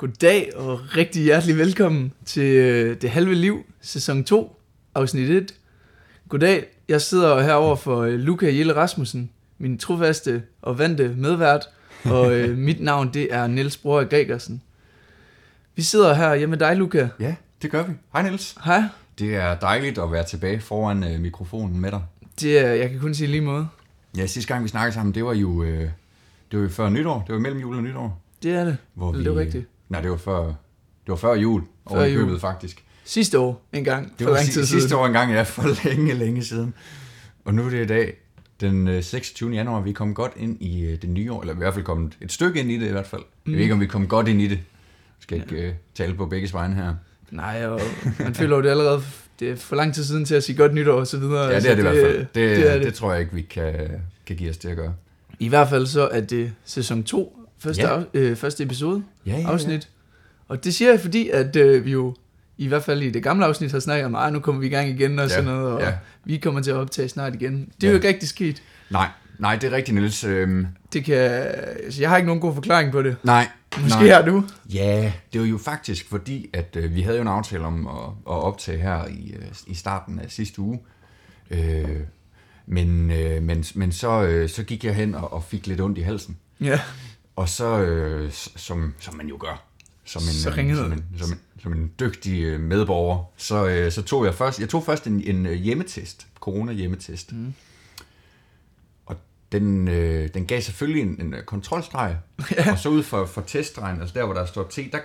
Goddag og rigtig hjertelig velkommen til øh, Det Halve Liv, sæson 2, afsnit 1. Goddag, jeg sidder herover for øh, Luca Jelle Rasmussen, min trofaste og vante medvært, og øh, mit navn det er Niels Bror Gregersen. Vi sidder her hjemme med dig, Luca. Ja, det gør vi. Hej Niels. Hej. Det er dejligt at være tilbage foran øh, mikrofonen med dig. Det er, jeg kan kun sige lige måde. Ja, sidste gang vi snakkede sammen, det var jo, øh, det var jo før nytår. Det var mellem jul og nytår. Det er det. Hvor det er rigtigt. Nej, det var før, det var før jul. Før Før jul. jul. faktisk. Sidste år en gang, Det for var lang tid siden. sidste år engang, ja, for længe, længe siden. Og nu er det i dag, den øh, 26. januar, vi er kommet godt ind i øh, det nye år, eller i hvert fald kommet et stykke ind i det i hvert fald. Mm. Jeg ved ikke, om vi er kommet godt ind i det. Jeg skal ikke øh, tale på begge vegne her. Nej, og man føler jo det allerede, det er for lang tid siden til at sige godt nytår og så videre. Ja, det Altså, er det i hvert fald. Det, det, det, det. det. det tror jeg ikke, vi kan, kan give os til at gøre. I hvert fald så er det sæson 2, første, Ja. ja. af, øh, første episode, Ja, ja, afsnit. Og det siger jeg, fordi at øh, vi jo i hvert fald i det gamle afsnit har snakket om, at nu kommer vi i gang igen og Ja, sådan noget, og ja. vi kommer til at optage snart igen. Det er Ja. jo ikke rigtig sket. Nej, nej, det er rigtigt, Niels. Øhm, Det kan, altså, jeg har ikke nogen god forklaring på det. nej. Måske nej. har du. Ja, det var jo faktisk fordi, at øh, vi havde jo en aftale om at, at optage her i, øh, i starten af sidste uge. Øh, men, øh, men, men så, øh, så gik jeg hen og, og fik lidt ondt i halsen. Ja, Og så, øh, som, som man jo gør, som en, Så øh, ringede som en, som en, som en dygtig øh, medborger, så, øh, så tog jeg først, jeg tog først en, en øh, hjemmetest, corona-hjemmetest. Mm. Og den, øh, den gav selvfølgelig en, en kontrolstreg, ja. og så ud for, for teststregen, altså der, hvor der står T, der,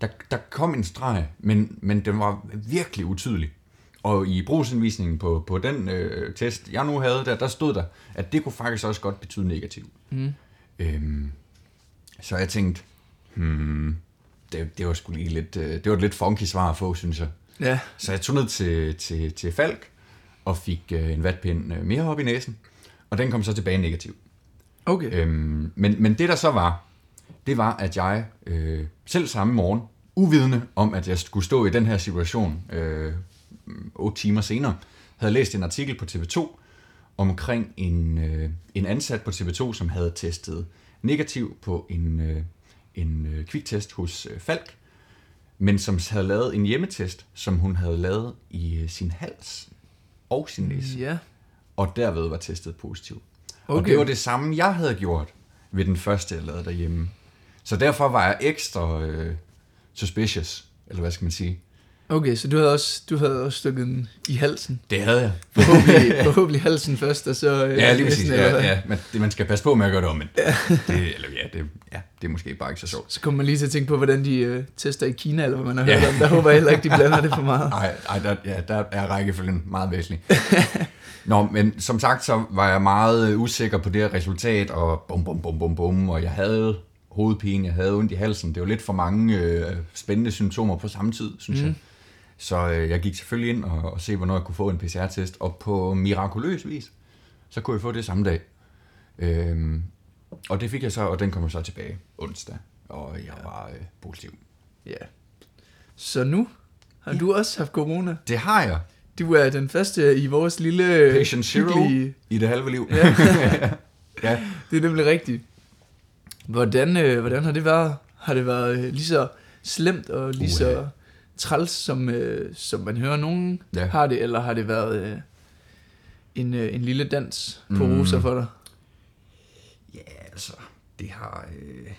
der, der kom en streg, men, men den var virkelig utydelig. Og i brugsanvisningen på, på den øh, test, jeg nu havde der, der stod der, at det kunne faktisk også godt betyde negativ. Mm. Øhm, så jeg tænkte, hmm, det, det var sgu lige lidt, øh, det var et lidt funky svar at få, synes jeg. ja. Så jeg tog ned til, til, til Falk og fik øh, en vatpind øh, mere op i næsen, og den kom så tilbage negativ. Okay. Øhm, men, men det der så var, det var, at jeg øh, selv samme morgen, uvidende om, at jeg skulle stå i den her situation øh, 8 timer senere, havde læst en artikel på TV2 omkring en, øh, en ansat på TV2, som havde testet negativ på en, øh, en øh, kviktest hos øh, Falk, men som havde lavet en hjemmetest, som hun havde lavet i øh, sin hals og sin næse Ja. og derved var testet positiv. Okay. Og det var det samme, jeg havde gjort ved den første, jeg lavede derhjemme. Så derfor var jeg ekstra øh, suspicious, eller hvad skal man sige. Okay, så du havde også, du havde også stukket den i halsen. Det havde jeg. Forhåbentlig, forhåbentlig halsen først, og så... øh, Ja, lige præcis. hvad? Ja, ja. Men det, man skal passe på med at gøre det om, men det, eller, ja, det, ja, det er måske bare ikke så sjovt. Så kommer man lige til at tænke på, hvordan de øh, tester i Kina, eller hvad man har hørt om. Der håber jeg heller ikke, de blander det for meget. Nej, ej, der, ja, der er rækkefølgen meget væsentlig. Nå, men som sagt, så var jeg meget øh, usikker på det her resultat, og bum, bum, bum, bum, bum, og jeg havde hovedpine, jeg havde ondt i halsen. Det var lidt for mange øh, spændende symptomer på samme tid, synes mm. jeg. Så øh, jeg gik selvfølgelig ind og, og se, hvornår jeg kunne få en PCR-test, og på mirakuløs vis, så kunne jeg få det samme dag. Øhm, og det fik jeg så, og den kom jeg så tilbage onsdag, og jeg var øh, positiv. Ja. Så nu har du også haft corona. Det har jeg. Du er den første i vores lille... Patient Zero hyggelige- i det halve liv. Ja. ja. Det er nemlig rigtigt. Hvordan, øh, hvordan har det været? Har det været øh, lige så slemt og lige Uha. så træls, som, øh, som man hører nogen Ja. har det, eller har det været øh, en, øh, en lille dans på Mm. roser for dig? Ja, altså, det har... Øh...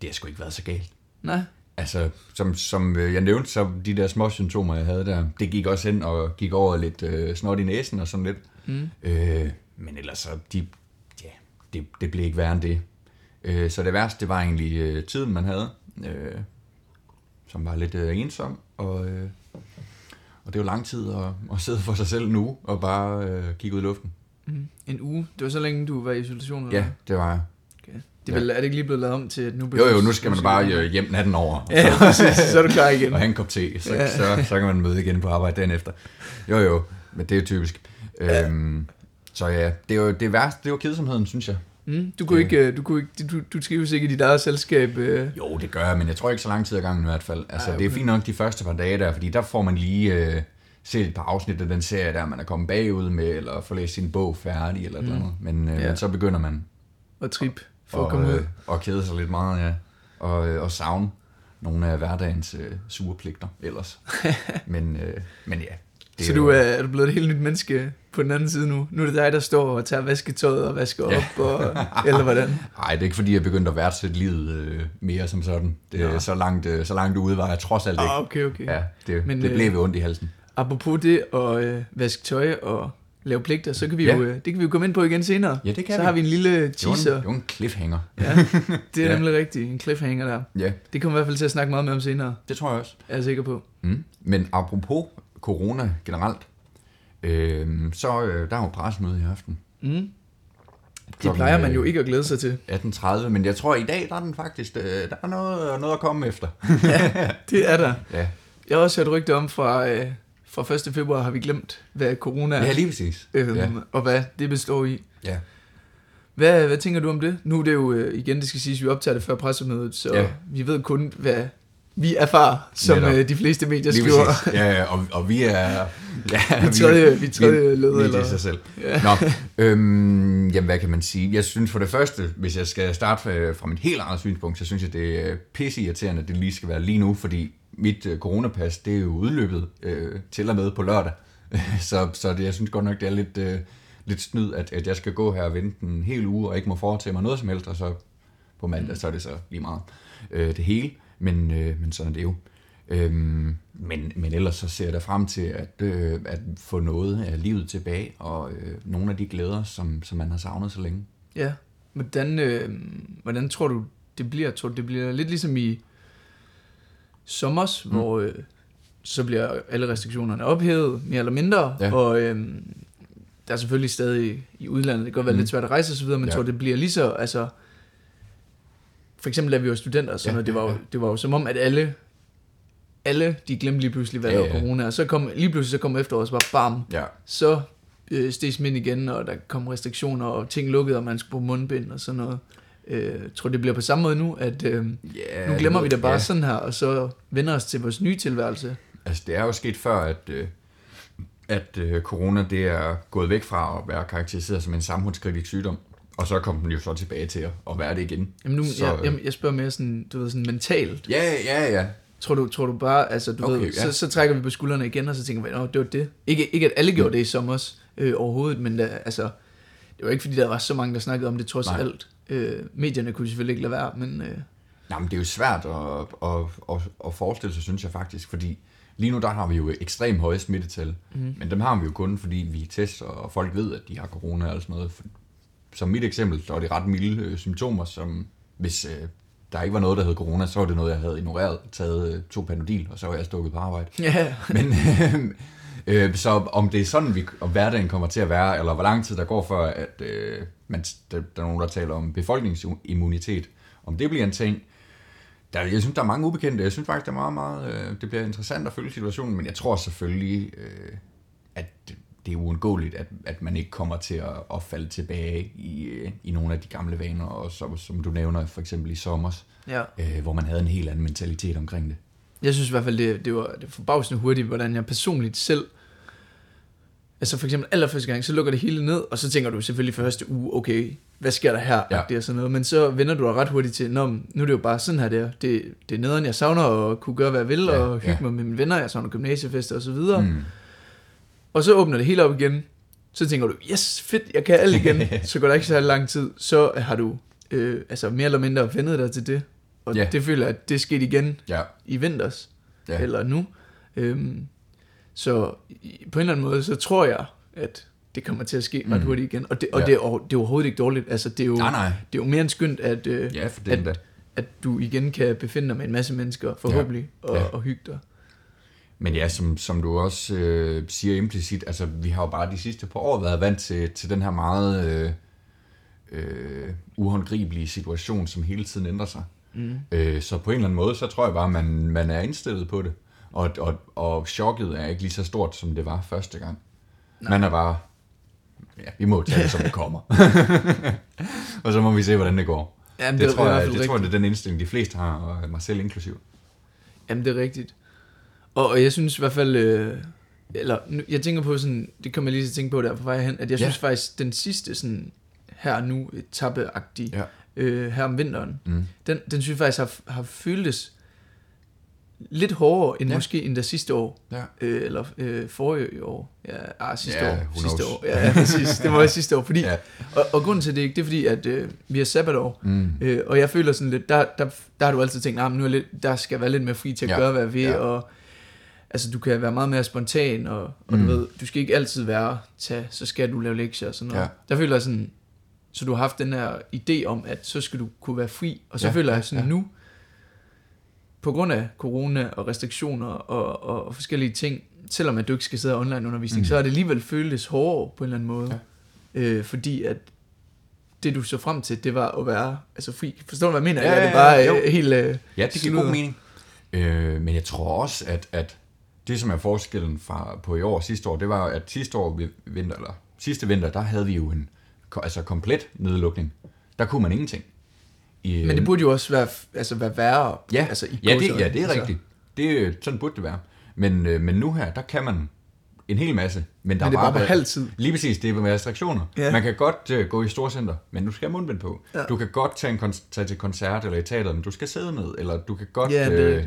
Det har sgu ikke været så galt. Nej? Altså, som, som øh, jeg nævnte, så de der små symptomer, jeg havde der, det gik også hen og gik over lidt øh, snot i næsen og sådan lidt. Mm. Øh, men ellers så, de, ja, det, det blev ikke værre end det. Øh, så det værste, det var egentlig øh, tiden, man havde, øh, som var lidt øh, ensom, og, øh, og det var lang tid at, at sidde for sig selv nu og bare øh, kigge ud i luften. Mm. En uge? Det var så længe, du var i isolation? Eller Ja, det var jeg. Okay. Det er, vel, er det ikke lige blevet lavet om til, at nu... Jo, jo, nu skal man bare øh, hjem natten over. Ja, præcis. Så er du klar igen. og have en kop te, så, Ja. så, så kan man møde igen på arbejde dagen efter. Jo, jo, men det er jo typisk. Ja. Øhm, så ja, det er jo det værste, det var kedsomheden, synes jeg. Mm, du, kunne ikke, øh, du, kunne ikke, du, du trives ikke i dit eget selskab. Øh. Jo, det gør jeg, men jeg tror ikke så lang tid ad gangen i hvert fald. Altså, Ej, okay. det er fint nok de første par dage der, fordi der får man lige øh, set et par afsnit af den serie der, man er kommet bagud med, eller får læst sin bog færdig, eller mm. eller andet. Men, øh, Ja. men så begynder man Og trip. For at og, komme ud. øh, og kede sig lidt meget, ja. Og, øh, og savne nogle af hverdagens øh, sure pligter ellers. men, øh, men ja. Så du er, er du blevet et helt nyt menneske på den anden side nu? Nu er det dig, der står og tager vasketøjet og vasker Ja. op, og, eller hvordan? Nej, det er ikke fordi, jeg begyndte at værdsætte livet øh, mere som sådan. Det, er så, langt, øh, så langt ude var jeg trods alt ikke. Ah, okay, okay. Ja, det, Men, det øh, blev ved ondt i halsen. Apropos det at øh, vaske tøj og lave pligter, så kan vi Ja. jo, øh, det kan vi jo komme ind på igen senere. Ja, det kan så vi. har vi en lille Det teaser. det var en cliffhanger. Ja, det er Ja. nemlig rigtigt. En cliffhanger der. Ja, Det kommer vi i hvert fald til at snakke meget mere om senere, det tror jeg også. er jeg sikker på. Mm. Men apropos corona generelt, øh, så øh, der er jo pressemøde i aften. Mm. Det plejer man øh, jo ikke at glæde sig til. 18.30, men jeg tror, at i dag der er den faktisk, øh, der er noget, noget at komme efter. Det er der. Ja, Jeg har også hørt rygter om fra, øh, fra 1. februar har vi glemt, hvad corona er, ja lige præcis. øhm, Ja. og hvad det består i. Ja. Hvad, hvad tænker du om det? Nu er det jo, øh, igen, det skal siges, vi optager det før pressemødet, så Ja. vi ved kun, hvad vi erfarer, som Netop. øh, de fleste medier Lige skriver. præcis. Ja, ja, og, og vi er... Ja, Vi er tredje- vi er tredje led, eller- er sig selv. Ja. Nå, øhm, jamen, hvad kan man sige? Jeg synes for det første, hvis jeg skal starte fra, fra mit helt eget synspunkt, så synes jeg, det er pisse irriterende, at det lige skal være lige nu, fordi mit øh, coronapas, det er jo udløbet øh, til og med på lørdag. så så det, jeg synes godt nok, det er lidt, øh, lidt snyd, at, at jeg skal gå her og vente en hel uge, og ikke må foretage mig noget som helst, og så på mandag, så er det så lige meget øh, det hele. Men, øh, men sådan er det jo. Øhm, men, men ellers så ser jeg da frem til at, øh, at få noget af livet tilbage, og øh, nogle af de glæder, som, som man har savnet så længe. Ja. Hvordan, øh, hvordan tror du, det bliver? Tror du, det bliver lidt ligesom i sommers, mm. hvor øh, så bliver alle restriktionerne ophævet, mere eller mindre, Ja. og øh, der er selvfølgelig stadig i udlandet, det kan godt være Mm. lidt svært at rejse osv., men Ja. tror det bliver lige så, altså, for eksempel da vi var studenter, og sådan Ja, noget, det var, jo, det var jo som om, at alle, alle de glemte lige pludselig, hvad Ja, der var corona, og så kom, lige pludselig så kom efteråret, så var bam, Ja, så øh, steg smitten igen, og der kom restriktioner, og ting lukkede, og man skulle bruge mundbind og sådan noget. Øh, tror det bliver på samme måde nu, at øh, ja nu glemmer vi det bare ja. sådan her, og så vender os til vores nye tilværelse. Altså, det er jo sket før, at, øh, at øh, corona det er gået væk fra at være karakteriseret som en samfundskritisk sygdom, og så kom den jo så tilbage til at, at være det igen. Jamen nu, så, jeg, jeg, jeg spørger mere sådan, du ved, sådan mentalt. Ja, ja, ja. Tror du, tror du bare, altså du Okay, ved, ja. så, så trækker vi på skuldrene igen, og så tænker vi, Nå, det var det. Ikke, ikke at alle gjorde det i sommer øh, overhovedet, men da, altså, det var ikke fordi, der var så mange, der snakkede om det trods Nej. alt. Øh, medierne kunne selvfølgelig ikke lade være, men øh, Jamen, det er jo svært at, at, at, at forestille sig, synes jeg faktisk, fordi lige nu der har vi jo ekstremt høje smittetal, mm. men dem har vi jo kun, fordi vi tester, og folk ved, at de har corona og sådan noget. Som mit eksempel, så er det ret milde øh, symptomer, som hvis øh, der ikke var noget, der hed corona, så var det noget, jeg havde ignoreret, taget øh, to panodil, og så var jeg stukket på arbejde. ja, Men øh, så om det er sådan, vi, om hverdagen kommer til at være, eller hvor lang tid der går for, at øh, man, der, der er nogen, der taler om befolkningsimmunitet, om det bliver en ting, der, jeg synes, der er mange ubekendte. Jeg synes faktisk, det er meget, meget, øh, det bliver interessant at følge situationen, men jeg tror selvfølgelig, øh, at det, er uundgåeligt, at, at man ikke kommer til at, at falde tilbage i, i nogle af de gamle vaner, og så, som du nævner, for eksempel i sommers, ja. øh, hvor man havde en helt anden mentalitet omkring det. Jeg synes i hvert fald, det, det var det var forbavsende hurtigt, hvordan jeg personligt selv... Altså for eksempel allerførste gang, så lukker det hele ned, og så tænker du selvfølgelig første uge, okay, hvad sker der her? Ja. Det og sådan noget. Men så vender du dig ret hurtigt til, Nå, nu er det jo bare sådan her, det er. Det, det er nederen, jeg savner at kunne gøre, hvad jeg vil, Ja, og hygge ja. mig med mine venner, jeg savner gymnasiefester og så videre. Mm. Og så åbner det hele op igen, så tænker du, yes, fedt, jeg kan alt igen. så går der ikke så lang tid, så har du øh, altså mere eller mindre vendet dig til det. Og Ja. det føler jeg, at det skete igen Ja, i vinters ja. eller nu. Øhm, så på en eller anden måde, så tror jeg, at det kommer til at ske ret Mm. hurtigt igen. Og, det, og Ja. det, er, det er overhovedet ikke dårligt. Altså, det er jo, nej, nej. Det er jo mere end skyndt, at, øh, Ja, for at, at du igen kan befinde dig med en masse mennesker, forhåbentlig, ja. Og, Ja. og hygge dig. Men ja, som, som du også øh, siger implicit, altså vi har jo bare de sidste par år været vant til, til den her meget øh, øh, uhåndgribelige situation, som hele tiden ændrer sig. Mm. Øh, så på en eller anden måde, så tror jeg bare, man, man er indstillet på det. Og, og, og chokket er ikke lige så stort, som det var første gang. Nej. Man er bare, ja, vi må tage det, som det kommer. og så må vi se, hvordan det går. Jamen, Det, det, tror jeg, det tror jeg, det er den indstilling, de fleste har, og mig selv inklusiv. Jamen, det er rigtigt. Og, jeg synes i hvert fald, øh, eller jeg tænker på sådan, det kommer jeg lige til at tænke på der på vej hen, at jeg Ja. synes faktisk, den sidste sådan, her nu, etappeagtige, Ja. øh, her om vinteren, Mm. den, den synes jeg faktisk har, har føltes lidt hårdere end Ja. ja. måske end der sidste år. Ja. Øh, eller øh, forrige år. Ja, ah, sidste Ja, år. Sidste knows? år. Ja, ja, præcis. Det var i sidste år. Fordi, Ja. ja. og, og grunden til det ikke, det er fordi, at øh, vi har sabbatår. Mm. Øh, og jeg føler sådan lidt, der, der, der har du altid tænkt, nah, men nu er lidt, der skal være lidt mere fri til at Ja. ja. gøre, hvad jeg vil, Ja. ja. og altså, du kan være meget mere spontan, og, og Mm. du ved, du skal ikke altid være, tage, så skal du lave lektier og sådan noget. Ja. Der føler jeg sådan, så du har haft den her idé om, at så skal du kunne være fri, og så Ja, ja, føler ja, jeg sådan ja. nu, på grund af corona og restriktioner og, og, og forskellige ting, selvom at du ikke skal sidde online undervisning, Mm. så har det alligevel føltes hårdere på en eller anden måde. Ja. Øh, fordi at det du så frem til, det var at være altså fri. Forstår du, hvad jeg mener? Ja, Ja, er ja, det bare ja, jo. øh, helt... Øh, Ja, det giver god mening. Øh, men jeg tror også, at, at det, som er forskellen fra på i år og sidste år, det var, at sidste år, vi- vinter, eller sidste vinter, der havde vi jo en altså komplet nedlukning. Der kunne man ingenting. I, Men det burde jo også være, altså være værre. ja, altså, i ja, det, ja, det er Altså, rigtigt. Det, sådan burde det være. Men, øh, men nu her, der kan man en hel masse. Men, der Men det er bare på været- halv tid. Lige præcis, det er med restriktioner. Ja. Man kan godt øh, gå i storcenter, men du skal have mundbind på. Ja. Du kan godt tage, en kon- tage til koncert eller i teateret, men du skal sidde ned. Eller du kan godt Ja, det øh.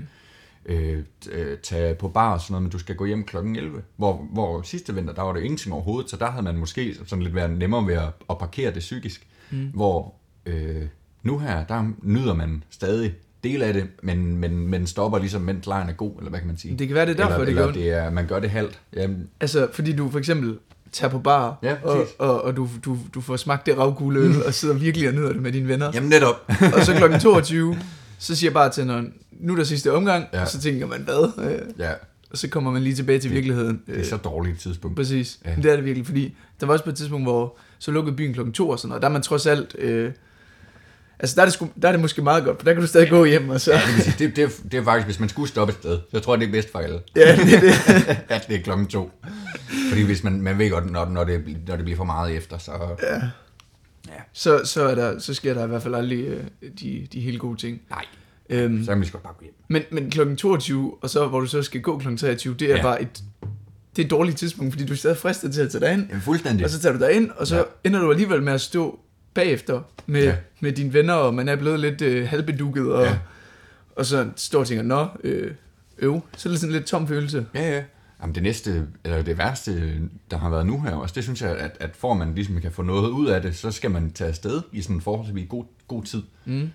Øh, øh, tage på bar og sådan noget, men du skal gå hjem klokken 11. Hvor, hvor sidste vinter, der var det ingenting overhovedet, så der havde man måske sådan lidt været nemmere ved at, at parkere det psykisk. Mm. Hvor øh, nu her, der nyder man stadig del af det, men, men, men stopper ligesom, mens lejen er god, eller hvad kan man sige? Det kan være, det er derfor, eller, det eller gør det er, man gør det halvt. Jamen, Altså, fordi du for eksempel tager på bar, Ja, og, og, og du, du, du får smagt det ravgule øl, og sidder virkelig og nyder det med dine venner. jamen netop. Og så klokken 22, så siger bare til når nu er der sidste omgang, Ja. ja. og så tænker man, hvad? Øh, ja, og så kommer man lige tilbage til virkeligheden. det er så dårligt et tidspunkt. Præcis, Ja. ja. det er det virkelig, fordi der var også på et tidspunkt, hvor så lukkede byen klokken 2 og sådan noget, der er man trods alt, øh, altså der er, det sgu, der er det måske meget godt, for der kan du stadig gå hjem, og så, Ja, det, det, det, er, det er faktisk, hvis man skulle stoppe et sted, så tror jeg, det er bedst for alle, ja, det er det. at det er klokken to. Fordi hvis man, man ved godt, når, når, det, når det bliver for meget efter, så... Ja. Så, så, er der, så sker der i hvert fald aldrig øh, de, de helt gode ting. Nej, Øhm, så kan vi godt bare gå hjem. men, men klokken 22, og så hvor du så skal gå klokken 23, det er Ja. ja. bare et, det er et dårligt tidspunkt, fordi du er stadig fristet til at tage dig ind, Jamen, fuldstændig. og så tager du dig ind, og så Ja. ja. ender du alligevel med at stå bagefter med, Ja. ja. med dine venner, og man er blevet lidt øh, halvbedukket, og, Ja. ja. og så står og tænker, nå, øh, øv, så er det sådan lidt tom følelse. Ja, ja. Jamen det næste, eller det værste, der har været nu her også, det synes jeg, at, at for man ligesom kan få noget ud af det, så skal man tage afsted i sådan en forholdsvis god, god tid. Mm.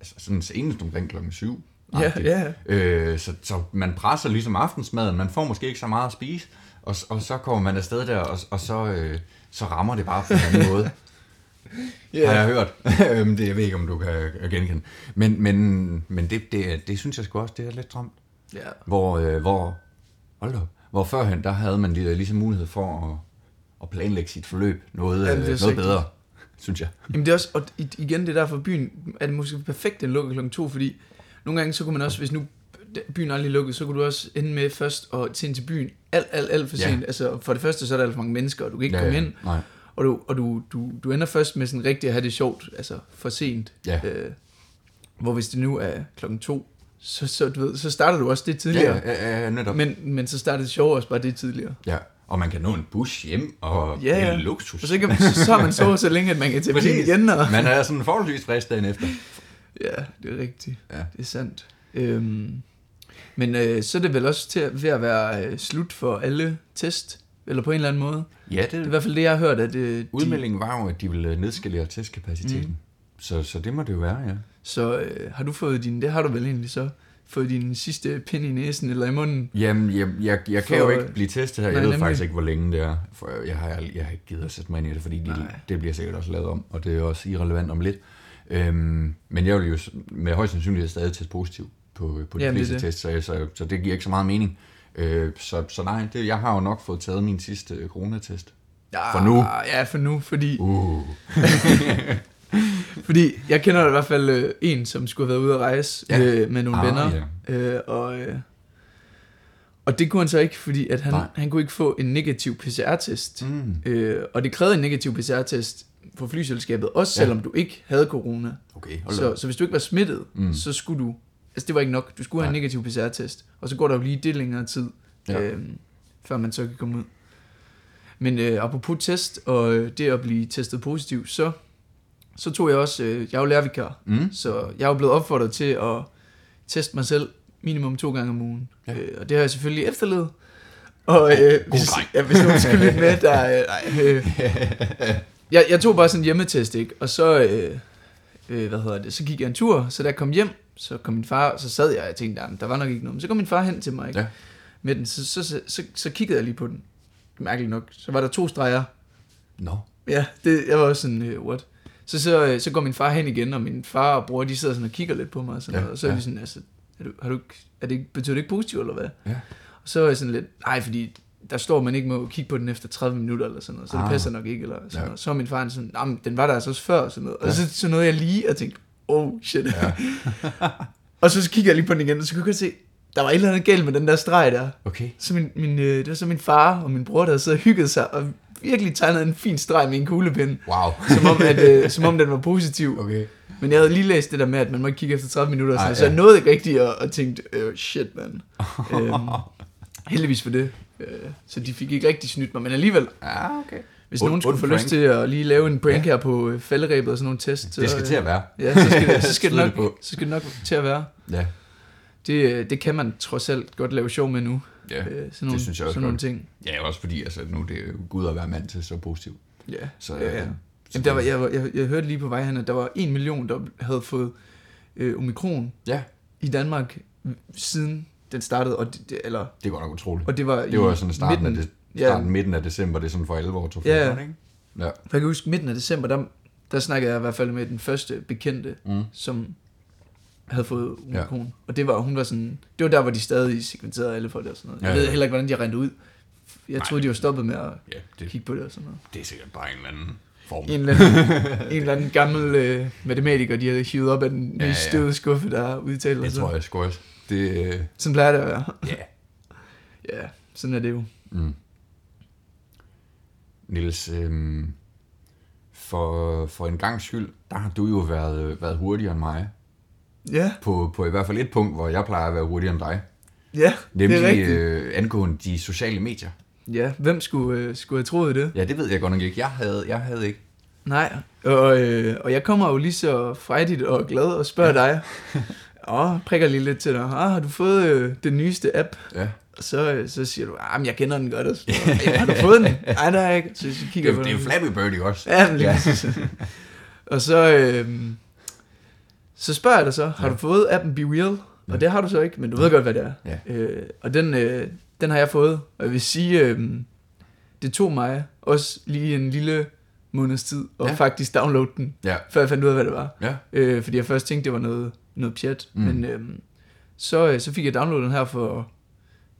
Altså sådan senest omkring klokken syv. Ja, ja. Øh, så, så man presser ligesom aftensmaden, man får måske ikke så meget at spise, og, og så kommer man afsted der, og, og så, øh, så rammer det bare på en anden måde. Ja. har jeg hørt. Øhm, det jeg ved ikke, om du kan genkende. Men, men, men det, det, det synes jeg sgu også, det er lidt stramt. ja. Hvor, øh, hvor, hold da, op. hvor førhen, der havde man lige- ligesom mulighed for at, at planlægge sit forløb noget, Jamen, øh, noget bedre, synes jeg. Jamen det er også, og igen, det er derfor byen, er det måske perfekt, den lukker klokken to, fordi nogle gange så kunne man også, hvis nu byen aldrig lukkede, så kunne du også ende med først at tænde til byen alt, alt, alt for Ja. sent. Altså for det første, så er der alt for mange mennesker, og du kan ikke ja, komme ind, Nej. og, du, og du, du, du ender først med sådan rigtig at have det sjovt, altså for sent. Ja. Øh, hvor hvis det nu er klokken to, så, så, du ved, så starter du også det tidligere. ja, ja, ja, netop. Men, men så starter det sjovt også bare det tidligere. Ja, og man kan nå en bus hjem, og Ja, det er luksus. Og så, kan, så, så man sovet så længe, at man kan tage igen. Og, Man er sådan forholdsvis frisk dagen efter. Ja, det er rigtigt. Ja. Det er sandt. Øhm, men øh, så er det vel også til ved at være øh, slut for alle test, eller på en eller anden måde. Ja, Det er i hvert fald det, jeg har hørt, at øh, de, Udmeldingen var jo, at de ville nedskalere testkapaciteten. Mm. Så, så det må det jo være, ja. Så øh, har du fået din, det har du vel egentlig så, fået din sidste pind i næsen eller i munden? Jamen, jeg, jeg, jeg kan For- jo ikke blive testet her. Jeg Nej, ved nemlig. faktisk ikke, hvor længe det er. For jeg har, ald- jeg har ikke givet at sætte mig ind i det, fordi de, Nej. det bliver sikkert også lavet om, og det er også irrelevant om lidt. Øhm, men jeg vil jo med højst sandsynlighed stadig teste positiv på, på de Jamen, det fleste det. tests, så, så, så det giver ikke så meget mening. Øh, så, så nej, det, jeg har jo nok fået taget min sidste coronatest. Ja, For nu? Ja, for nu, fordi, Uh. fordi jeg kender i hvert fald øh, en, som skulle have været ude at rejse Ja. ja. med, nogle Ah, venner. Øh, og, øh, og det kunne han så ikke, fordi at han, Nej. han kunne ikke få en negativ PCR-test. Mm. Øh, og det krævede en negativ PCR-test for flyselskabet, også Ja. selvom du ikke havde corona. Okay. Så, så hvis du ikke var smittet, Mm. så skulle du... Altså det var ikke nok. Du skulle have en Nej. negativ PCR-test. Og så går der jo lige det længere tid, Ja. øhm, før man så kan komme ud. Men øh, apropos test, og øh, det at blive testet positiv, så så tog jeg også, øh, jeg er jo lærervikar, Mm. så jeg er blevet opfordret til at teste mig selv minimum to gange om ugen. Ja. Øh, og det har jeg selvfølgelig efterlevet. Og øh, hvis, ja, hvis nogen skal lytte med, der øh, øh, jeg, jeg tog bare sådan en hjemmetest, ikke? Og så, øh, øh, hvad hedder det, så gik jeg en tur, så da jeg kom hjem, så kom min far, så sad jeg, og jeg tænkte, "Jamen, der var nok ikke noget. Men så kom min far hen til mig, ikke? Ja. Med den, så, så, så, så, så kiggede jeg lige på den. Mærkeligt nok. Så var der to streger. Nå. Ja, det, jeg var også sådan, uh, what? Så, så, øh, så går min far hen igen, og min far og bror, de sidder sådan og kigger lidt på mig, og, sådan Ja, noget, og så er ja. de sådan, altså, er, du, har du, ikke- er det, betyder det ikke positivt, eller hvad? Ja. Og så er jeg sådan lidt, nej, fordi der står, man ikke må kigge på den efter 30 minutter, eller sådan noget, så det Ah. passer nok ikke, eller sådan Ja. noget. Så er min far sådan, nej, men den var der altså også før, og sådan noget. Og Ja. så, så nåede jeg lige og tænkte, oh shit. Ja. og så kigger jeg lige på den igen, og så kunne jeg se, der var et eller andet galt med den der streg der. Okay. Så min, min, øh, det var så min far og min bror, der siddet og hygget sig, og virkelig tegnet en fin streg med en kuglepen, Wow. som om, at, øh, som om den var positiv. Okay. Men jeg havde lige læst det der med, at man må ikke kigge efter 30 minutter, Ej, så ja. jeg nåede ikke rigtigt at, at tænke, øh, shit mand. øhm, heldigvis for det. Øh, så de fik ikke rigtig snydt mig, men alligevel, Ja, okay. hvis nogen skulle få lyst til at lige lave en prank Ja. her på øh, falderæbet og sådan nogle tests. Det skal så, til at være. Ja, så skal det, så skal det, nok, så skal det nok til at være. Ja. Det, øh, det kan man trods alt godt lave sjov med nu. Ja. øh, sådan nogle, synes jeg også sådan nogle ting. Ja, også fordi, altså, nu er det Gud at være mand til så positivt. Ja, Så, ja, ja. øh, Jamen, der var, jeg, jeg, jeg hørte lige på vej hen, at der var en million, der havde fået øh, omikron Ja, i Danmark siden den startede, og det, det, eller, det var nok utroligt. og det var Det var sådan starten, midten, af, det, ja. starten midten af december, det er sådan for alvor tog Ja. ikke? Ja. For jeg kan huske, midten af december, der, der snakkede jeg i hvert fald med den første bekendte, Mm. som havde fået omikron. Ja. Og det var, hun var sådan, det var der, hvor de stadig sekventerede alle folk og sådan noget. Jeg Ja, ved ja. heller ikke, hvordan de har rendt ud. Jeg Nej. troede, de var stoppet med at Ja, det, kigge på det og sådan noget. det er sikkert bare en eller anden form. En eller anden, en eller anden gammel øh, matematiker, de havde hivet op af den Ja, nye støde skuffe, der udtaler Det tror jeg sgu også. Det, øh, Sådan plejer det at være. ja. Ja, sådan er det jo. Mm. Niels, øhm, for, for en gang skyld, der har du jo været, været hurtigere end mig. Ja, På, på i hvert fald et punkt, hvor jeg plejer at være hurtigere end dig. ja, Nemlig det er rigtigt. øh, angående de sociale medier. Ja, hvem skulle, øh, skulle have troet det? Ja, det ved jeg godt nok ikke. Jeg havde, jeg havde ikke. Nej, og, øh, og jeg kommer jo lige så frejdigt og glad og spørger ja. dig. Og prikker lige lidt til dig. Ah, har du fået øh, den nyeste app? Ja. Og så, øh, så siger du, ah, men jeg kender den godt. Og så, "Jamen, har du fået den? Nej, det har jeg ikke. Så, så Det, kigger er- jeg på det er den. Flappy Bird også? Ja, men lige Ja. Og så, øh, så spørger jeg dig så, har Ja. du fået appen Be Real? Ja. Og det har du så ikke, men du ved godt, hvad det er. Ja. Øh, og den, øh, den har jeg fået, og jeg vil sige, øh, det tog mig også lige en lille måneds tid at Ja. ja. faktisk downloade den, Ja. før jeg fandt ud af, hvad det var. Ja. Øh, fordi jeg først tænkte, det var noget, noget pjat. Mm. Men øh, så, øh, så fik jeg downloadet den her for,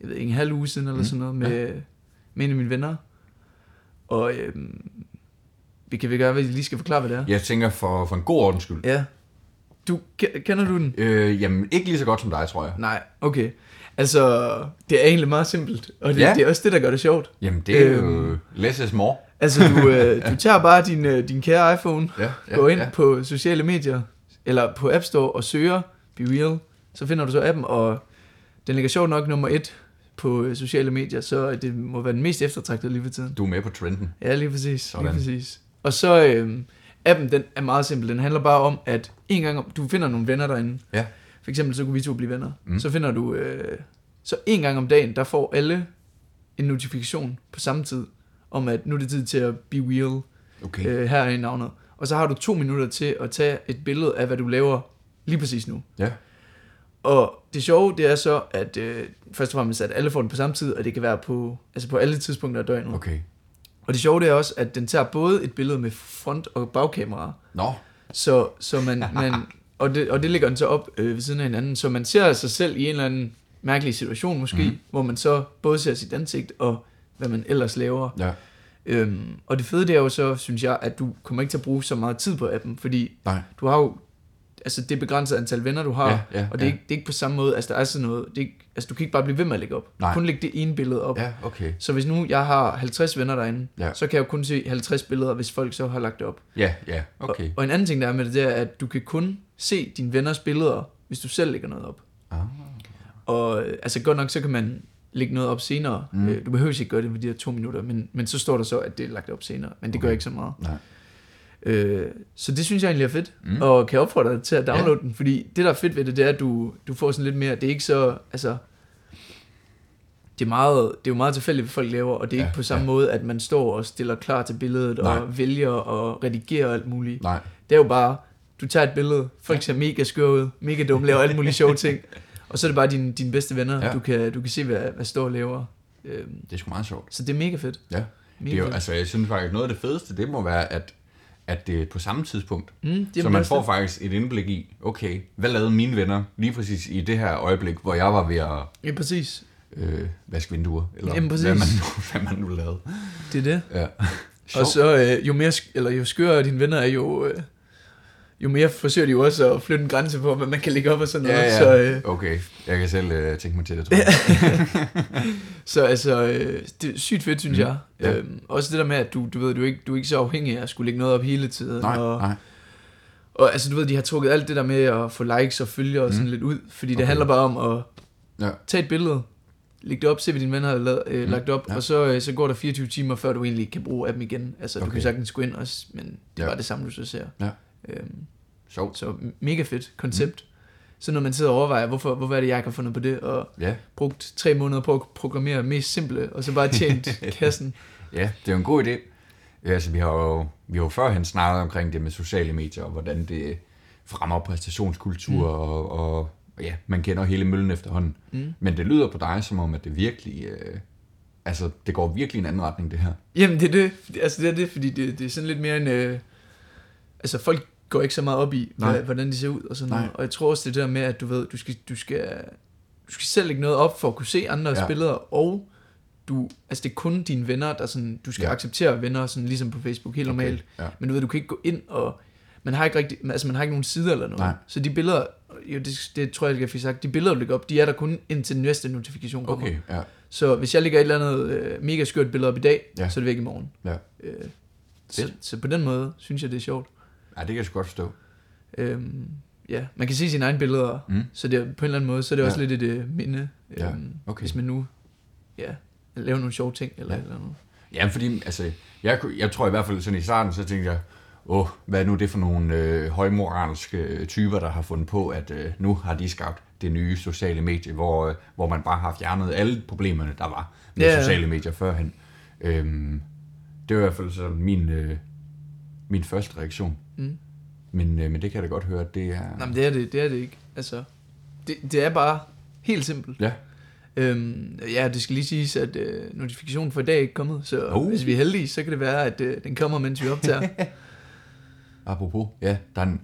jeg ved ikke, en halv uge siden eller Mm. sådan noget, med, med en af mine venner. Og øh, vi kan vi gøre, hvad jeg lige skal forklare, hvad det er. Jeg tænker for, for en god ordens skyld. Ja. Du, ke- kender du den? Øh, jamen, ikke lige så godt som dig, tror jeg. Nej, okay. Altså, det er egentlig meget simpelt, og det, Ja. det er også det, der gør det sjovt. Jamen, det er jo Øhm. less is more. Altså, du, øh, du tager bare din, øh, din kære iPhone, Ja, ja, går ind ja. på sociale medier, eller på App Store og søger Be Real, så finder du så appen, og den ligger sjovt nok nummer et på øh, sociale medier, så det må være den mest eftertragtede lige for tiden. Du er med på trenden. Ja, lige præcis. Sådan. Lige præcis. Og så, øh, appen, den er meget simpel. Den handler bare om, at en gang om, du finder nogle venner derinde. Ja. For eksempel, så kunne vi to blive venner. Mm. Så finder du, øh, så en gang om dagen, der får alle en notifikation på samme tid, om at nu er det tid til at be real. Okay. Øh, her er navnet. Og så har du to minutter til at tage et billede af, hvad du laver lige præcis nu. Ja. Og det sjove, det er så, at øh, først og fremmest, at alle får den på samme tid, og det kan være på, altså på alle tidspunkter af døgnet. Okay. Og det sjove, det er også, at den tager både et billede med front- og bagkamera, Nå, så, så man, man og, det, og det ligger den så op øh, ved siden af hinanden, så man ser sig selv i en eller anden mærkelig situation måske, mm. hvor man så både ser sit ansigt og hvad man ellers laver. ja. Øhm, og det fede det er jo så, synes jeg, at du kommer ikke til at bruge så meget tid på appen, fordi Nej. du har jo, altså det begrænsede antal venner, du har, Ja, ja, og det er, ja. ikke, det er ikke på samme måde, altså der er sådan noget, det er ikke, altså du kan ikke bare blive ved med at lægge op. Nej. Kun lægge det ene billede op. Ja, okay. Så hvis nu jeg har 50 venner derinde, Ja. så kan jeg jo kun se 50 billeder, hvis folk så har lagt det op. Ja, ja, okay. Og, og en anden ting, der er med det, det er, at du kan kun se dine venners billeder, hvis du selv lægger noget op. Ah. Og øh, altså godt nok, så kan man lægge noget op senere. Mm. Øh, du behøver ikke gøre det på de her to minutter, men, men så står der så, at det er lagt op senere. Men det okay. gør ikke så meget. Nej. Øh, så det synes jeg egentlig er fedt, mm. og kan opfordre dig til at downloade ja. den, fordi det der er fedt ved det, det er, at du, du får sådan lidt mere, det er ikke så, altså, det er, meget, det er jo meget tilfældigt, hvad folk laver, og det er ja, ikke på samme ja. måde, at man står og stiller klar til billedet, Nej. og vælger og redigerer alt muligt. Nej. Det er jo bare, du tager et billede, folk ser mega skør ud, mega dum, laver alle mulige sjove ting, og så er det bare dine, dine bedste venner, ja. du, kan, du kan se, hvad, hvad står og laver. Øhm, det er sgu meget sjovt. Så det er mega fedt. Ja. Mega Det er jo, fedt. altså, jeg synes faktisk, noget af det fedeste, det må være, at, at det er på samme tidspunkt. Mm, det så man får faktisk et indblik i, okay, hvad lavede mine venner lige præcis i det her øjeblik, hvor jeg var ved at Ja, præcis. øh, vaske vinduer, eller Jamen, præcis. hvad man, nu, hvad man nu lavede. Det er det. Ja. Og så øh, jo mere, eller jo skørere dine venner er, jo, øh, jo mere forsøger de jo også at flytte en grænse på, hvad man kan lægge op og sådan noget. Ja, ja. Så, øh, Okay, jeg kan selv øh, tænke mig til det, tror jeg. så altså, øh, det er sygt fedt, synes Mm, jeg. ja. Øhm, også det der med, at du, du ved, du er, ikke, du er ikke så afhængig af at skulle lægge noget op hele tiden. Nej, og, nej. og altså, du ved, de har trukket alt det der med at få likes og følgere og sådan Mm. lidt ud, fordi det Okay. handler bare om at Ja. tage et billede, lægge det op, se hvad dine venner har lavet, øh, Mm, lagt op, ja. og så, øh, så går der 24 timer, før du egentlig kan bruge appen igen. Altså, du Okay. kan sagtens gå ind også, men det er Ja. bare det samme, du så ser. Ja. Øhm, Sjovt. så mega fedt koncept. Mm. Så når man sidder og overvejer, hvorfor, hvorfor er det, jeg har fundet på det, og Ja. brugt tre måneder på at programmere mest simple, og så bare tjent kassen. ja, det er jo en god idé. Altså, vi har jo, vi har jo førhen snakket omkring det med sociale medier, og hvordan det fremmer præstationskultur, mm. og, og, og ja, man kender hele møllen efterhånden. Mm. Men det lyder på dig som om, at det virkelig, øh, altså, det går virkelig en anden retning, det her. Jamen, det er det. Altså, det er det, fordi det, det er sådan lidt mere en... Øh, altså, folk går ikke så meget op i, Nej. hvordan de ser ud og sådan Nej. noget. Og jeg tror også, det der med, at du ved, du skal, du skal, du skal selv lægge noget op for at kunne se andres Ja. billeder, og du, altså det er kun dine venner, der sådan, du skal Ja. acceptere venner, sådan ligesom på Facebook, helt normalt. Okay, ja. Men du ved, du kan ikke gå ind og... Man har ikke rigtig, altså man har ikke nogen sider eller noget. Nej. Så de billeder, jo det, det tror jeg, jeg fik sagt, de billeder, du lægger op, de er der kun indtil den næste notifikation kommer. Okay, ja. Så hvis jeg lægger et eller andet øh, mega skørt billede op i dag, Ja. så er det væk i morgen. Ja. Øh, så, så på den måde synes jeg, det er sjovt. Ja, det kan jeg godt forstå. Øhm, ja, man kan se sine egne billeder, Mm. så det er, på en eller anden måde, så er det Ja. også lidt et øh, minde, øhm, Ja, okay. hvis man nu ja, laver nogle sjove ting, eller Ja. eller noget. Ja, fordi, altså, jeg, jeg tror i hvert fald sådan i starten, så tænkte jeg, åh, hvad er nu det for nogle øh, højmoralske øh, typer, der har fundet på, at øh, nu har de skabt det nye sociale medie, hvor, øh, hvor man bare har fjernet alle problemerne, der var med Ja, sociale medier førhen. Øhm, det var i hvert fald så min, øh, min første reaktion. Mm. Men, øh, men det kan jeg da godt høre, at det er... Nej, men det er det, det er det ikke. Altså, det, det er bare helt simpelt. Ja, Øhm, ja, det skal lige siges, at øh, notifikationen for i dag er ikke kommet, så Oh. hvis vi er heldige, så kan det være, at øh, den kommer, mens vi optager. apropos, ja, der er en,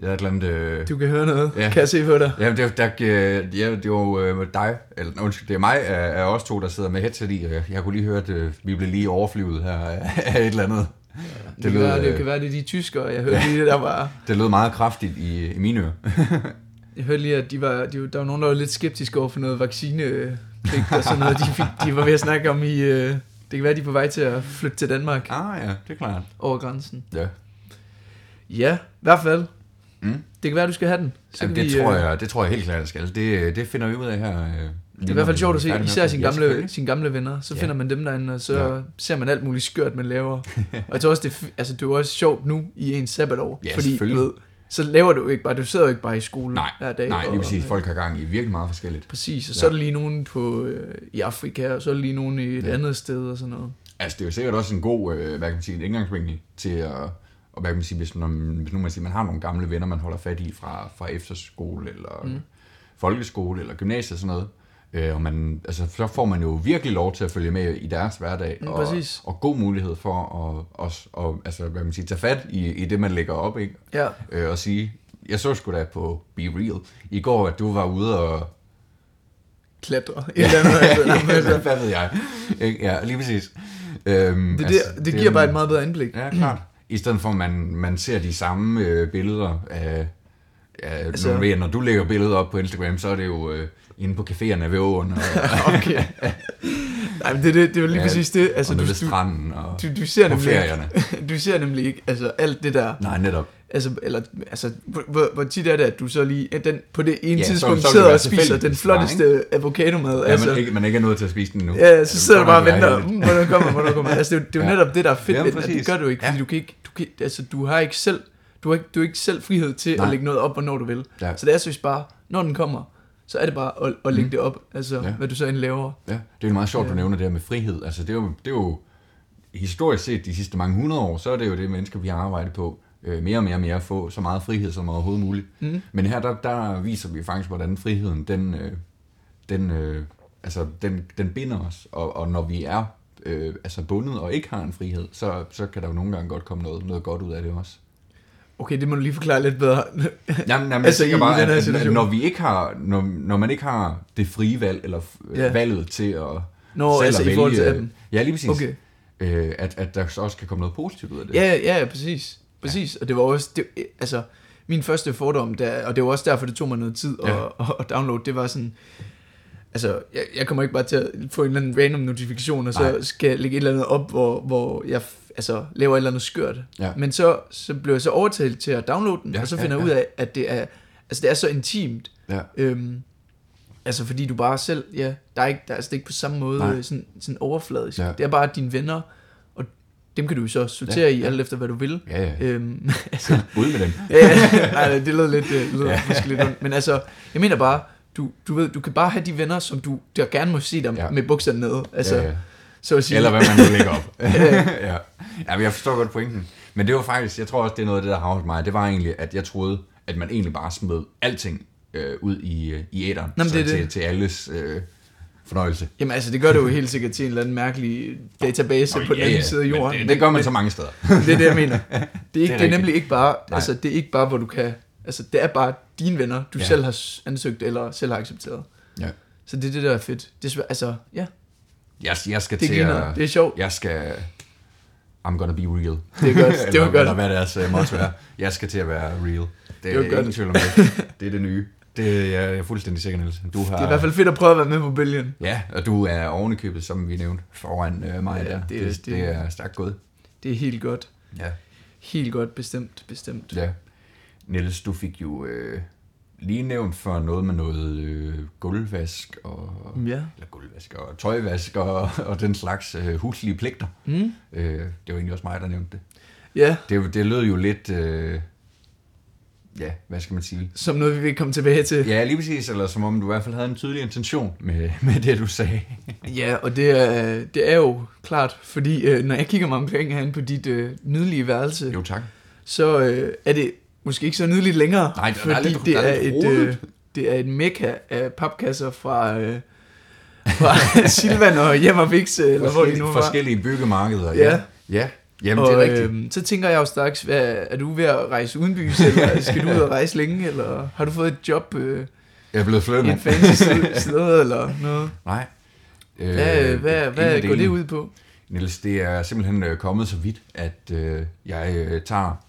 jeg har glemt... Øh, Du kan høre noget, Ja. kan jeg se på dig. Ja, det, er- der, øh, ja, det er jo øh, dig, eller undskyld, det er mig af, af os to, der sidder med headset i, og jeg, jeg kunne lige høre, at øh, vi blev lige overflyvet her af et eller andet. Det, det, kan lød, være, det øh, kan være, det er de tyskere. Jeg hørte lige, det der var... Det lød meget kraftigt i, i mine ører. Jeg hørte lige, at de var, de, der var nogen, der var lidt skeptiske over for noget vaccinepligt og sådan noget. De, fik, de var ved at snakke om i... Øh, det kan være, de er på vej til at flytte til Danmark ah ja, det er klart. over grænsen. Ja. Ja, i hvert fald. Mm. Det kan være, du skal have den. Så Jamen, det, vi, tror øh, jeg, det tror jeg helt klart, jeg skal. Det, det finder vi ud af her. Det er i hvert fald sjovt at se, især sine gamle, sine gamle venner. Så Ja. ja. finder man dem derinde, og så Ja. ja. ser man alt muligt skørt, man laver. og jeg tror også, det, altså, det er også sjovt nu i en sabbatår. Ja, fordi, du ved, så laver du ikke bare, du sidder jo ikke bare i skole Nej, hver dag. nej, lige præcis. Folk har gang i virkelig meget forskelligt. Præcis, og Ja. så er der lige nogen på, øh, i Afrika, og så er der lige nogen i et Ja. ja. andet sted og sådan noget. Altså, det er jo sikkert også en god, øh, hvad kan man sige, en indgangsvinkel til at, og hvad kan man sige, hvis, når, hvis nu man, siger, man har nogle gamle venner, man holder fat i fra, fra efterskole, eller mm. folkeskole, eller gymnasiet og sådan noget, øh, og man, altså, så får man jo virkelig lov til at følge med i deres hverdag, Mm, og, præcis. og god mulighed for at, også, og, altså, hvad man sige, tage fat i, i det, man lægger op, ikke? Ja, Øh, og sige, jeg så sgu da på Be Real i går, at du var ude og... klatre. Et eller andet, altså, altså. hvad ved jeg? Ja, lige præcis. Øhm, Det, det, det giver er- bare et meget bedre indblik. Ja, klart. I stedet for, at man, man ser de samme øh, billeder af... Ja, altså, Altså- når du lægger billeder op på Instagram, så er det jo øh, inde på caféerne ved åen, og, okay. Nej, men det, det, det er jo lige Ja, præcis det. altså, og du, ved stranden og du, du ser på nemlig ferierne. ikke, du ser nemlig ikke altså, alt det der. Nej, netop. Altså, eller, altså hvor, hvor, tit er det, at du så lige at den, på det ene Ja, så- tidspunkt så det sidder og spiser den flotteste avocadomad. Ja, altså, man, ikke, man ikke er nået til at spise den nu. Ja, så sidder du bare og venter, "Mm, hvornår kommer, hvornår kommer. Altså, det, er det er jo Ja. netop det, der er fedt Jamen, ved det gør du ikke, fordi Ja. du kan ikke, du kan, altså, du har ikke selv, du har ikke, du har ikke selv frihed til Nej. at lægge noget op, hvornår du vil. Ja. Så det er seriøst bare, når den kommer, så er det bare at, at lægge Mm. det op, altså Ja. hvad du så end laver. Ja, det er jo meget sjovt, du Ja. nævner det her med frihed. Altså, det er, jo, det er jo historisk set de sidste mange hundrede år, så er det jo det, mennesker vi har arbejdet på. Øh, mere og mere og mere at få så meget frihed som overhovedet muligt. Mm. Men her, der, der viser vi faktisk, hvordan friheden, den, øh, den, øh, altså, den, den binder os. Og, og når vi er øh, altså bundet og ikke har en frihed, så, så kan der jo nogle gange godt komme noget, noget godt ud af det også. Okay, det må du lige forklare lidt bedre. Jamen, jamen, Altså, jeg tænker bare, at, at, når, vi ikke har, når, når man ikke har det frie valg, eller Ja. ja. valget til at Nå, selv altså at i forhold til vælge- appen. Ja, lige præcis. Okay. Øh, at, at der så også kan komme noget positivt ud af det. Ja, ja, ja, præcis. Præcis, og det var også, det, altså, min første fordom, der, og det var også derfor, det tog mig noget tid Ja. at, at, at downloade, det var sådan, altså, jeg, jeg kommer ikke bare til at få en eller anden random notifikation, og så Nej. Skal jeg lægge et eller andet op, hvor, hvor jeg altså, laver et eller andet skørt. Ja. Men så, så blev jeg så overtalt til at downloade den, Ja, ja, og så ja, finder jeg ja. ud af, at det er, altså, det er så intimt, Ja. Øhm, altså fordi du bare selv, ja, der er ikke, der er, altså, det er ikke på samme måde Nej. øh, sådan, sådan overfladisk. Ja. Ja. Det er bare dine venner, og dem kan du så sortere Ja, ja, i, ja. alt efter hvad du vil. Ja, ja. Øhm, altså, Ud med dem. ja, ja, nej, det lød lidt, det lød Ja. ja. lidt ondt. Men altså, jeg mener bare, du, du ved, du kan bare have de venner, som du der gerne må se dem Ja. ja. med bukserne nede. Altså, ja, ja, ja. så at sige. Eller hvad man nu lægger op. ja. ja, men jeg forstår godt pointen. Men det var faktisk, jeg tror også, det er noget af det, der har hos mig. Det var egentlig, at jeg troede, at man egentlig bare smed alting øh, ud i, øh, i æderen. Nå, men så det er til, det. til alles øh, fornøjelse. Jamen altså, det gør det jo helt sikkert til en eller anden mærkelig database Nå, på den anden side af jorden. Det, det gør man så mange steder. Det er det, jeg mener. Det er, ikke, det er, rigtigt. nemlig ikke bare, Nej. altså, det er ikke bare, hvor du kan, altså, det er bare dine venner, du Ja. selv har ansøgt eller selv har accepteret. Ja. Så det er det, der er fedt. Det er, altså, ja, Jeg, jeg skal det til at... Det er sjovt. Jeg skal... I'm gonna be real. Det er godt. Det eller, var godt. Eller hvad deres uh, motto er. Jeg skal til at være real. Det, Det er ingen godt. tvivl om det. Det er det nye. Det er jeg er fuldstændig sikker, Niels. Du har, Det er i hvert fald fedt at prøve at være med på bølgen. Ja, og du er ovenikøbet, som vi nævnte, foran øh, mig Ja, der. det Det, er- det, det- det er stærkt gået. Det er helt godt. Ja. Helt godt, bestemt, bestemt. ja. Niels, du fik jo øh, lige nævnt for noget med noget øh, gulvvask og... Ja. Eller gulvvask og tøjvask og, og den slags øh, huslige pligter. Mm. Øh, det var egentlig også mig, der nævnte det. Ja, Det, det lød jo lidt... Øh, ja, hvad skal man sige? som noget, vi vil komme tilbage til. Ja, lige præcis. Eller som om du i hvert fald havde en tydelig intention med, med det, du sagde. Ja, og det er, det er jo klart, fordi øh, når jeg kigger mig omkring herinde på dit øh, nydelige værelse, Jo, tak. så øh, er det måske ikke så nydeligt længere, Nej, der er fordi lidt- det, er er et, øh, det er et mekka af papkasser fra, øh, fra Silvan og Hjem og Vix, eller hvor de nu var. forskellige byggemarkeder. Ja. Ja, jamen og, det er rigtigt. Øh, så tænker jeg jo straks, hvad, er du ved at rejse udenbys, eller skal du ud og rejse længe, eller har du fået et job øh, Jeg er blevet i flyttet. en fancy sted, eller noget? Nej. Øh, Hvad, hvad, hvad går det ud på? Niels, det er simpelthen øh, kommet så vidt, at øh, jeg øh, tager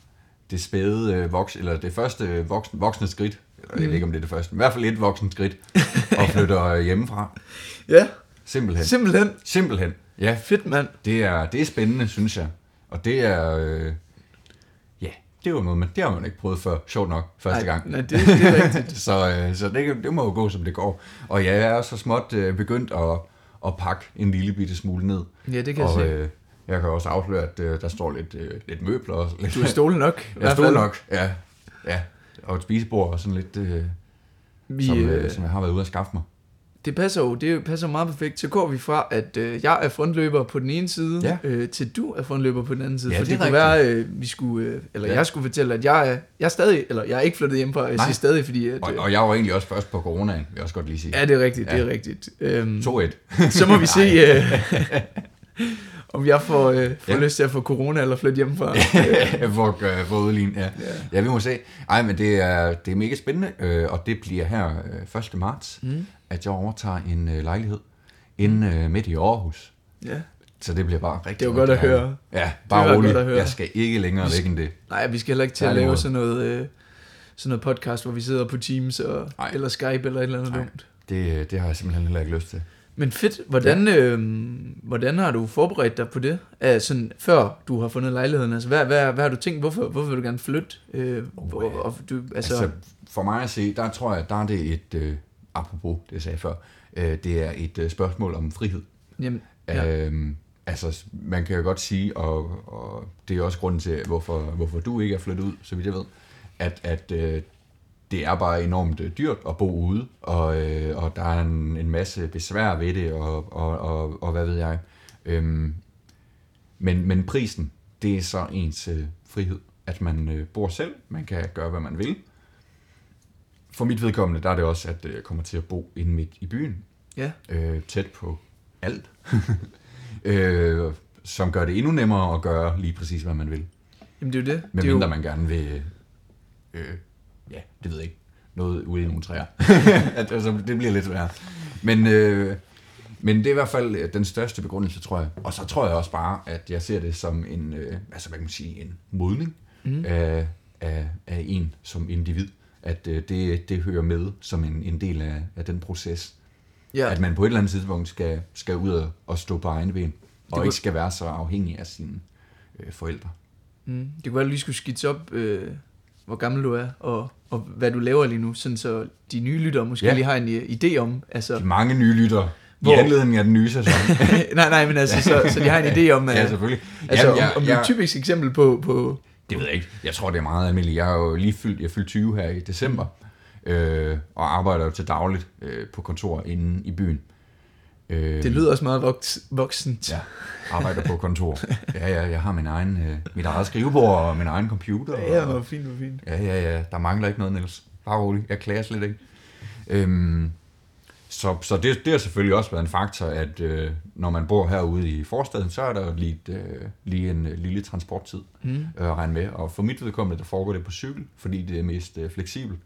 det spæde øh, voks, eller det første øh, voksne, voksne skridt, eller jeg ved ikke om det er det første, men i hvert fald et voksent skridt, og flytter øh, hjemmefra. Ja, Simpelthen. simpelthen. Simpelthen. Ja, Fedt, mand. det er, det er spændende, synes jeg. Og det er, øh, ja, det jo noget, man, det har man ikke prøvet før, sjovt nok, første nej, gang. Nej, det, det er rigtigt. Så, øh, så det, det må jo gå, som det går. Og jeg er så småt øh, begyndt at, at pakke en lille bitte smule ned. Ja, det kan jeg og se. øh, jeg kan også afsløre, at øh, der står lidt, øh, lidt møbler og lidt... Du er stolen nok. Jeg fald. nok, ja. ja. Og et spisebord og sådan lidt, øh, Vi, som, øh, øh, som jeg har været ude at skaffe mig. det passer jo det passer meget perfekt. Så går vi fra, at øh, jeg er frontløber på den ene side, Ja. øh, til du er frontløber på den anden side. Ja, For det det, er kunne være, øh, vi skulle, øh, eller Ja. jeg skulle fortælle, at jeg er, jeg er stadig, eller jeg er ikke flyttet hjemmefra. Jeg Nej. siger stadig, fordi... At, Og, øh, og jeg var egentlig også først på coronaen, vil jeg også godt lige sige. ja, det er rigtigt, det Ja. er rigtigt. Øhm, 2-1. så må vi se, øh, om jeg får, øh, får Ja. lyst til at få corona eller flytte hjemmefra. for, øh, for udlign, ja. Ja. ja. vi må se. Ej, men det er, det er mega spændende, øh, og det bliver her øh, 1. marts, Mm. at jeg overtager en øh, lejlighed inde øh, midt i Aarhus. Ja. Så det bliver bare rigtig Det er jo godt at høre. Ja, var bare roligt. godt at høre. Jeg skal ikke længere væk end det. Nej, vi skal heller ikke til at lave måde. sådan noget, øh, sådan noget podcast, hvor vi sidder på Teams og, eller Skype eller et eller andet dumt. Det, det har jeg simpelthen heller ikke lyst til. Men fedt. Hvordan, ja. øh, hvordan har du forberedt dig på det? Altså, sådan, før du har fundet lejligheden? Altså, hvad, hvad, hvad har du tænkt? Hvorfor, hvorfor vil du gerne flytte? Øh, Oh, hvor, og du, altså, Altså, for mig at se, der tror jeg, der er det et, øh, apropos det jeg sagde før, øh, det er et øh, spørgsmål om frihed. jamen, ja. Øhm, altså, man kan jo godt sige, og, og det er også grunden til, hvorfor, hvorfor du ikke er flyttet ud, så vidt jeg ved, at, at øh, det er bare enormt øh, dyrt at bo ude, og, øh, og der er en, en masse besvær ved det, og, og, og, og hvad ved jeg. Øhm, men, men prisen, det er så ens øh, frihed, at man øh, bor selv, man kan gøre, hvad man vil. For mit vedkommende, der er det også, at øh, jeg kommer til at bo inde midt i byen, Ja. øh, tæt på alt, øh, som gør det endnu nemmere at gøre lige præcis, hvad man vil. Jamen det er jo det. Med det mindre jo, man gerne vil, øh, ja, det ved jeg ikke, noget ude i nogle træer. Altså, det bliver lidt sværere. Men, øh, men det er i hvert fald øh, den største begrundelse, tror jeg. Og så tror jeg også bare, at jeg ser det som en, øh, altså hvad kan man sige, en modning mm. af, af, af en som individ. At øh, det, det hører med som en, en del af, af den proces. ja, At man på et eller andet tidspunkt skal, skal ud og, og stå på egne ben. Og kunne- ikke skal være så afhængig af sine øh, forældre. mm, det kunne være, at du lige skulle skitse op, øh, hvor gammel du er, og, og hvad du laver lige nu, sådan så de nye lyttere måske Ja. lige har en idé om, altså... De mange nye lytter Hvor- i anledning af den nye sæson. nej, nej, men altså, så, så de har en idé om, ja, selvfølgelig. altså, Jamen, om, om det er et typisk eksempel på, på Det ved jeg ikke. Jeg tror, det er meget almindeligt. Jeg er jo lige fyldt, jeg er fyldt 20 her i december, øh, og arbejder jo til dagligt øh, på kontor inde i byen. Øh, det lyder også meget voks, voksent. Ja, arbejder på kontor. Ja, ja, jeg har min egen, øh, mit eget skrivebord og min egen computer. Ja, og, hvor fint, hvor fint. Ja, ja, ja. Der mangler ikke noget, Niels. Bare rolig. Jeg klager slet ikke. Øhm, så så det, det har selvfølgelig også været en faktor, at øh, når man bor herude i forstaden, så er der lige, et, øh, lige en øh, lille transporttid Mm. øh, at regne med. Og for mit vedkommende, der foregår det på cykel, fordi det er mest øh, fleksibelt.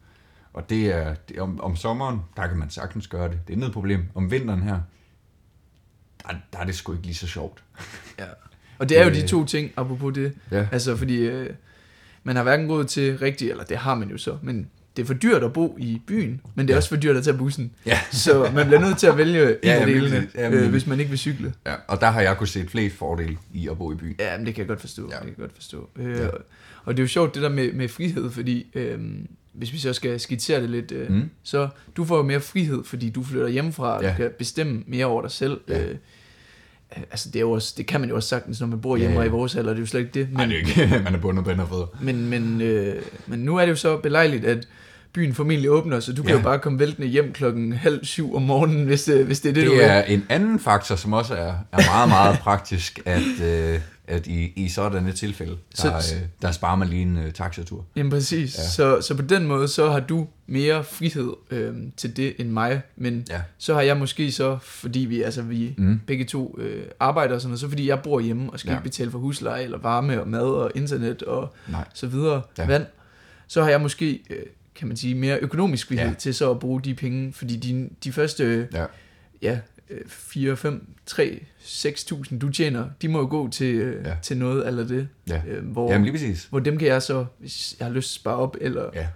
Og det er, det, om, om sommeren, der kan man sagtens gøre det. Det er intet problem. Om vinteren her, der, der er det sgu ikke lige så sjovt. Ja. Og det er jo Øh. de to ting, apropos det. Ja. Altså, fordi øh, man har hverken råd til rigtig, eller det har man jo så, men det er for dyrt at bo i byen, men det er Ja. også for dyrt at tage bussen. Ja. Så man bliver nødt til at vælge en Ja, af delene, øh, hvis man ikke vil cykle. Ja, og der har jeg kunne se flest fordele i at bo i byen. Ja, men det kan jeg godt forstå. Ja. Det kan jeg godt forstå. Øh, Ja. Og det er jo sjovt, det der med, med frihed, fordi øh, hvis vi så skal skitsere det lidt, øh, Mm. så du får jo mere frihed, fordi du flytter hjemmefra, Ja. ja. du kan bestemme mere over dig selv. Ja. Øh, altså, det, er jo også, det kan man jo også sagtens, når man bor Ja, hjemme, ja. og i vores alder, det er jo slet ikke det. Men, Nej, det er ikke. Man er bundet på og fødder. Men, men, øh, men nu er det jo så belejligt, at byen formentlig åbner, så du kan Ja. jo bare komme væltende hjem klokken halv syv om morgenen, hvis det, hvis det er det, Det, du det er en anden faktor, som også er, er meget, meget praktisk, at, øh, at i, i sådanne tilfælde, der, Så- øh, der sparer man lige en øh, taxatur. Jamen præcis. Ja. Så, så på den måde, så har du mere frihed øh, til det end mig, men Ja. så har jeg måske så, fordi vi, altså vi Mm. begge to øh, arbejder og sådan noget, så fordi jeg bor hjemme og skal Ja. ikke betale for husleje eller varme og mad og internet og Nej. så videre, ja. vand, så har jeg måske, øh, kan man sige, mere økonomisk frihed Ja. til så at bruge de penge, fordi de, de første, Ja. ja, øh, 4, 5, 3, 6.000 du tjener, de må jo gå til, øh, Ja. til noget eller det, Ja. øh, hvor, Jamen lige præcis. hvor dem kan jeg så, hvis jeg har lyst spare op, eller Ja.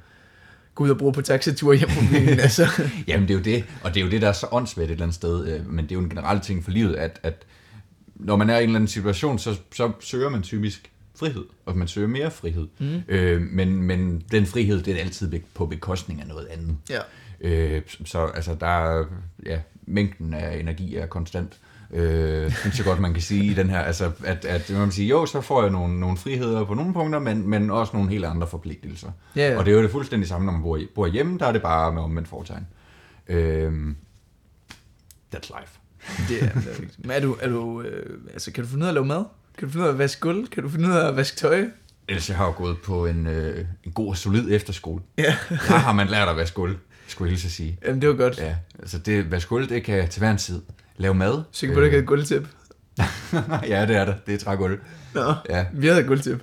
gå ud og bruge på taxatur hjem på byen, altså. Jamen det er jo det, og det er jo det, der er så åndssvagt et eller andet sted, øh, men det er jo en generel ting for livet, at, at når man er i en eller anden situation, så, så søger man typisk frihed, og man søger mere frihed. Mm. Øh, men, men den frihed, det er altid på bekostning af noget andet. Ja. Øh, så altså, der er, ja, mængden af energi er konstant. Øh, synes jeg godt, man kan sige i den her, altså, at, at man kan sige, jo, så får jeg nogle, nogle friheder på nogle punkter, men, men også nogle helt andre forpligtelser. Ja, ja. Og det er jo det fuldstændig samme, når man bor, bor hjemme, der er det bare med omvendt fortegn. Øh, that's life. Det er, det er rigtigt. Men er du, er du øh, altså, kan du finde ud af at lave mad? Kan du finde ud af at vaske gulv? Kan du finde ud af at vaske tøj? Ellers jeg har jo gået på en, øh, en god og solid efterskole. Ja. Der har man lært at vaske gulv, skulle jeg hilse at sige. Jamen, det var godt. Ja, altså det, vaske gulv, det kan til hver en tid. Lave mad. Sikker på, ikke havde et gulvtæp? ja, det er der. Det er trægulv. Nå, Ja. vi havde et gulvtæp.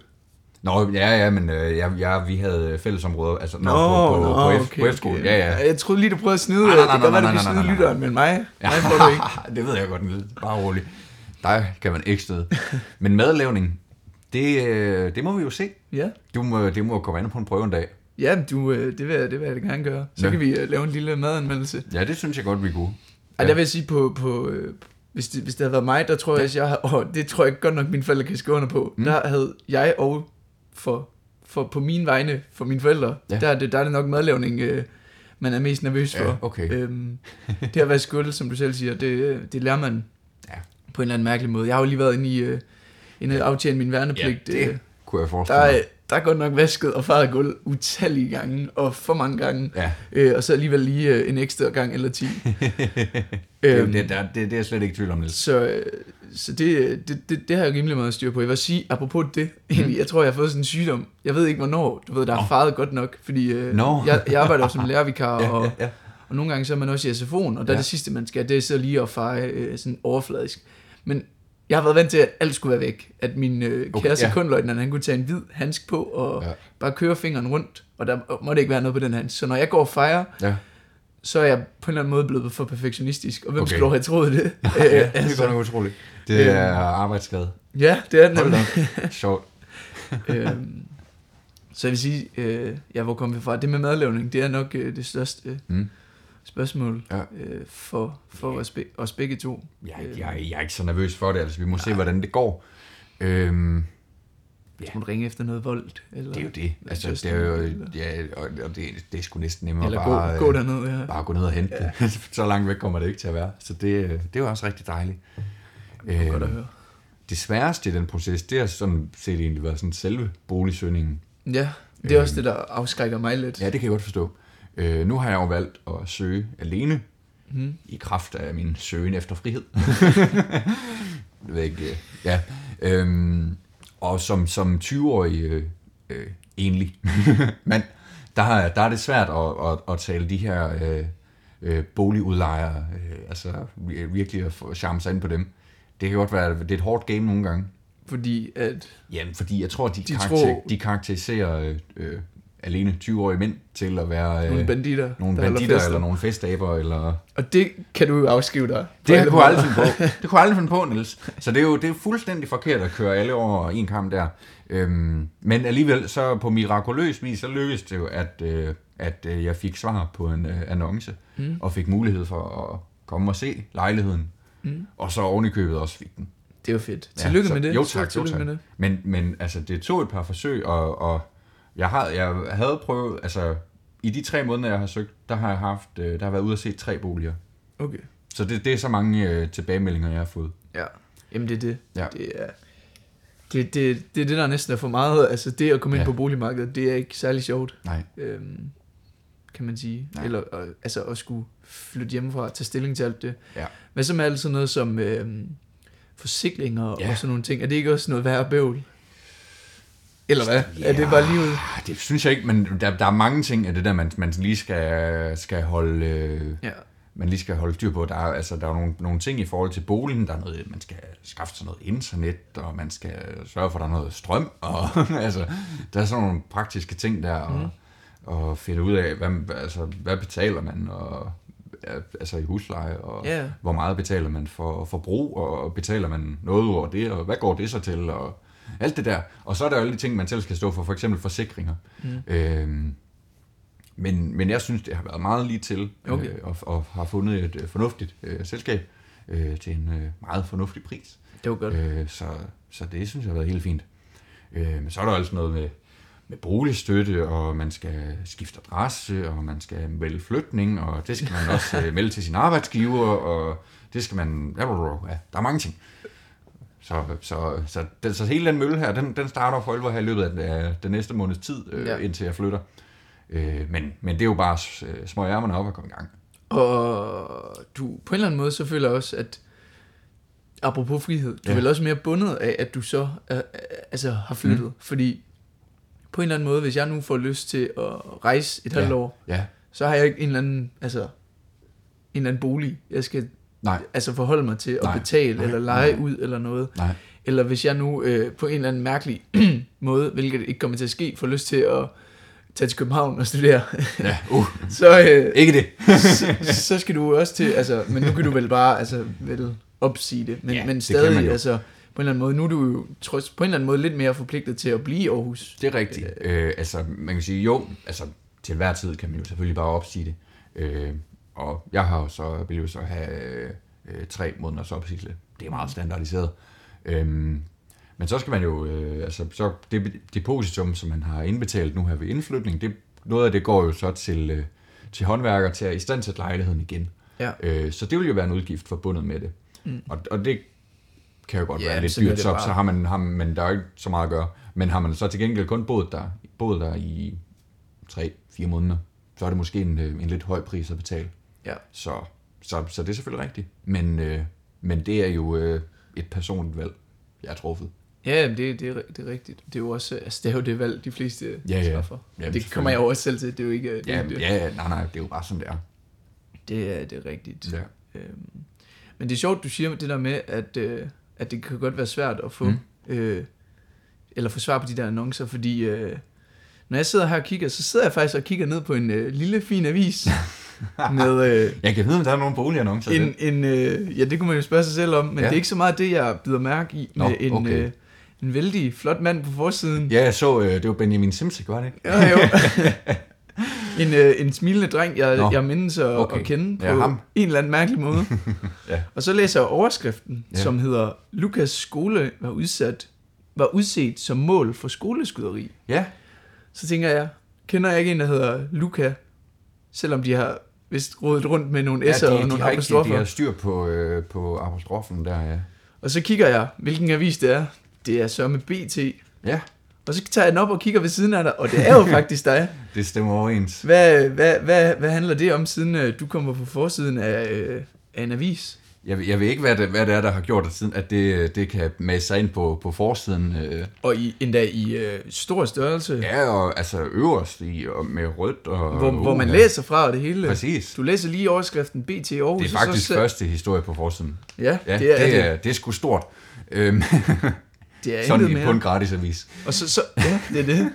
Nå, ja, ja, men øh, ja, ja, vi havde fællesområder, altså nå, Nå, på, på, nå, på, F, okay, på efterskolen. okay. Ja, ja. Jeg troede lige, du prøvede at snyde. Nej, det nej, kan godt nej, være, du nej, nej, snyde nej, lytteren, men mig, ja. mig får du ikke. det ved jeg godt, bare roligt. Dig kan man ikke støde. Men madlavning, det, øh, det må vi jo se. Ja. Du må, det må komme an på en prøve en dag. Ja, du, øh, det, vil jeg, det vil jeg gerne gøre. Så Ja. kan vi øh, lave en lille madanmeldelse. Ja, det synes jeg godt, vi kunne. Ej, Ja. der vil jeg sige på, på hvis, det, hvis det havde været mig, der tror jeg, at jeg har, åh, det tror jeg godt nok, mine forældre kan skrive under på. Mm. Der havde jeg og for, for på mine vegne, for mine forældre, Ja. ja. der, er det, der er det nok madlavning, øh, man er mest nervøs Ja, for. okay. Øhm, det at være skuld, som du selv siger, det, det lærer man Ja. På en eller anden mærkelig måde. Jeg har jo lige været inde i, øh, inde og aftjene min værnepligt. det øh, kunne jeg der, forestille er, mig. der er godt nok vasket og faret gulv utallige gange, og for mange gange. Ja, Øh, og så alligevel lige øh, en ekstra gang eller 10. det, er jo- Øhm, det, der, det, det er jeg slet ikke i tvivl om, Niels. Så, øh, så det, det, det, det har jeg rimelig meget styr på. Jeg vil sige, apropos det, egentlig, jeg tror, jeg har fået sådan en sygdom. Jeg ved ikke, hvornår. Du ved, der er Nå. faret godt nok, fordi øh, Nå. jeg, jeg arbejder jo som lærervikar, Ja, og, ja, ja. og nogle gange så er man også i SFO'en, og der Ja. det sidste, man skal, det er så lige at feje øh, sådan overfladisk. Men jeg har været vant til, at alt skulle være væk. At min øh, Okay, kære ja. sekundløjtnant, han kunne tage en hvid handsk på, og Ja. ja. bare køre fingeren rundt, og der måtte ikke være noget på den handsk. Så når jeg går og fejrer, ja. så er jeg på en eller anden måde blevet for perfektionistisk. Og hvem Okay. okay. skulle have troet det? ja, Øh, det er godt nok utroligt. Det er arbejdsskade. Ja, det er Hold nemlig. Sjovt. øhm, så jeg vil sige, øh, ja, hvor kom vi fra? Det med madlavning, det er nok øh, det største Mm. Spørgsmål Ja. øh, for, for os, be, os begge to. Jeg, er- jeg, jeg er ikke så nervøs for det, altså vi må se, hvordan det går. Øhm, Ja. Skulle ringe efter noget vold? Eller, det er jo det. Altså, det er jo, eller- ja, og, og det, det er sgu næsten nemmere Eller bare, gå, gå øh, derned, ja. bare gå ned og hente ja. det. så langt væk kommer det ikke til at være. Så det, øh, det er jo også rigtig dejligt. Det er godt at Øhm, høre. det sværeste i den proces, det har sådan set egentlig været sådan selve boligsøgningen. Ja, det er også øhm, det, der afskrækker mig lidt. Ja, det kan jeg godt forstå. Øh, nu har jeg jo valgt at søge alene, Mm. i kraft af min søgen efter frihed. jeg ved ikke, øh, ja. Øhm, og som, som 20-årig øh, øh, enlig mand, der, har- der er det svært at, at, at tale de her øh, øh, boligudlejere, øh, altså vir- virkelig at få charme sig ind på dem. Det kan godt være, det er et hårdt game nogle gange. Fordi at... Jamen, fordi jeg tror, de, De de, karakter, tror- de karakteriserer øh, øh, alene 20-årige mænd til at være øh, Nogle banditter, nogle banditter eller nogle festaber, eller Og det kan du jo afskrive dig. det kunne jeg aldrig finde på. Det kunne jeg aldrig finde på, Niels. Så det er jo det er fuldstændig forkert at køre alle over en kamp der. Øhm, men alligevel, så på mirakuløs vis, så lykkedes det jo, at, øh, at øh, jeg fik svar på en øh, annonce, Mm. og fik mulighed for at komme og se lejligheden. Mm. Og så oven i købet også fik den. Det jo fedt. Ja, Tillykke så- med det. jo, tak, jo, tak. med det. Men, men altså, det tog et par forsøg, og, og jeg, har, jeg havde prøvet, altså i de tre måneder, jeg har søgt, der har jeg haft, øh, der har været ude og se tre boliger. Okay. Så det, det er så mange øh, tilbagemeldinger, jeg har fået. Ja. Jamen det er det. Ja. Det er det, det, det er det, der næsten er for meget. Altså det at komme ind Ja. på boligmarkedet, det er ikke særlig sjovt, Nej. øhm, kan man sige. Nej. Eller og, altså at skulle flytte hjemmefra og tage stilling til alt det. Ja. Hvad så med alt sådan noget som øhm, forsikringer Ja. og sådan nogle ting? Er det ikke også noget værre bøvl? Eller hvad? Ja. Er det bare lige ud? Ah, Det synes jeg ikke, men der, der er mange ting af det der, man, man lige skal, skal holde... Øh, Ja. man lige skal holde styr på. Der er, altså, der er nogle, nogle ting i forhold til boligen. Der er noget, man skal skaffe sig noget internet, og man skal sørge for, at der er noget strøm. Og, altså, der er sådan nogle praktiske ting der, og, mm. og finde ud af, hvad, altså, hvad betaler man, og, altså i husleje, og Ja. hvor meget betaler man for forbrug, og betaler man noget over det, og hvad går det så til, og alt det der. Og så er der jo alle de ting, man selv skal stå for, for eksempel forsikringer. Mm. Øhm, men, men jeg synes, det har været meget lige til, Okay. øh, og, og har fundet et øh, fornuftigt øh, selskab øh, til en øh, meget fornuftig pris. Det var godt. Øh, så, så det synes jeg har været helt fint. Øh, men så er der altså noget med, med boligstøtte, og man skal skifte adresse, og man skal melde flytning, og det skal man også øh, melde til sin arbejdsgiver, og det skal man... Ja, der er mange ting. Så, så, så, den, så hele den mølle her, den, den starter for alvor her i løbet af, af den næste måneds tid, øh, Ja. indtil jeg flytter. Øh, men, men det er jo bare øh, små ærmerne op og komme i gang. Og du, på en eller anden måde, så føler jeg også, at apropos frihed, du Ja. er vel også mere bundet af, at du så øh, øh, altså, har flyttet. Mm. Fordi på en eller anden måde, hvis jeg nu får lyst til at rejse et halvt Ja. år, Ja, så har jeg ikke en eller anden, altså, en eller anden bolig, jeg skal nej, altså forholde mig til at Nej, betale, nej, eller lege nej. ud, eller noget. nej. Eller hvis jeg nu øh, på en eller anden mærkelig måde, hvilket ikke kommer til at ske, får lyst til at tage til København og studere, Ja, uh, så, øh, ikke det. så, så skal du også til, altså, men nu kan du vel bare, altså, vel opsige det, men, Ja, men stadig, altså, på en eller anden måde, nu er du jo trods, på en eller anden måde lidt mere forpligtet til at blive i Aarhus. Det er rigtigt. Øh, altså, man kan sige, jo, altså, til hver tid kan man jo selvfølgelig bare opsige det. Øh, og jeg har jo så, jo så have øh, tre måneders opsigelse. Det er meget standardiseret. Øhm, men så skal man jo, øh, altså, så det depositum, som man har indbetalt nu her ved indflytning, det, noget af det går jo så til, øh, til håndværker til at istandsætte lejligheden igen. Ja. Øh, så det vil jo være en udgift forbundet med det. Mm. Og, og det kan jo godt Ja, være lidt dyrt, så, bare. så har man, har, men der er jo ikke så meget at gøre. Men har man så til gengæld kun boet der, boet der i 3-4 måneder, så er det måske en, øh, en lidt høj pris at betale. Ja. Så, så, så det er selvfølgelig rigtigt. Men, øh, men det er jo øh, et personligt valg, jeg har truffet. Ja, det, det, er, det er rigtigt. Det er jo også, altså, det er jo det valg, de fleste Ja, ja. træffer. Jamen, det kommer jeg jo også selv til. Det er jo ikke det, Ja, ikke det. ja, ja, nej, nej, det er jo bare sådan, det er. Det er, det er rigtigt. Ja. Øhm, men det er sjovt, du siger det der med, at, øh, at det kan godt være svært at få, mm. øh, eller få svar på de der annoncer, fordi øh, når jeg sidder her og kigger, så sidder jeg faktisk og kigger ned på en øh, lille fin avis med øh, Jeg kan vide, om der er nogle boligannoncer. en, en øh, ja det kunne man jo spørge sig selv om, men Ja. det er ikke så meget det, jeg bider mærke i, med Nå, en, okay. øh, en vældig flot mand på forsiden. Ja, jeg så, øh, det var Benjamin Simsek, var det ikke? Ja, jo. en, øh, en smilende dreng, jeg, Nå, jeg mindes at, okay. at kende på Ja, ham. en eller anden mærkelig måde. Ja. Og så læser jeg overskriften, ja. som hedder, Lukas skole var udsat var udset som mål for skoleskyderi. Ja, Så tænker jeg, kender jeg ikke en, der hedder Luca, selvom de har vist rodet rundt med nogle ja S'er de, og de, nogle apostrofer. de har styr på, øh, på apostrofen der, ja. Og så kigger jeg, hvilken avis det er. Det er så med BT. Ja, Og så tager jeg den op og kigger ved siden af dig, og det er jo faktisk dig. det stemmer overens. Hvad, hvad, hvad, hvad handler det om, siden øh, du kommer på forsiden af, øh, af en avis? Jeg, ved- jeg ved ikke, hvad det, hvad det er, der har gjort det siden, at det, det kan mase sig ind på, på forsiden. Øh, Og i, endda i øh, stor størrelse, ja, og altså øverst i, og med rødt. Og, hvor, hvor man ja. læser fra og det hele. Præcis. Du læser lige overskriften BT Aarhus. Det er og så faktisk selv- første historie på forsiden. Ja, Ja, det er det. er, det er sgu stort. Øhm, Det er sådan på en gratis avis. Og så, så, ja, det er det.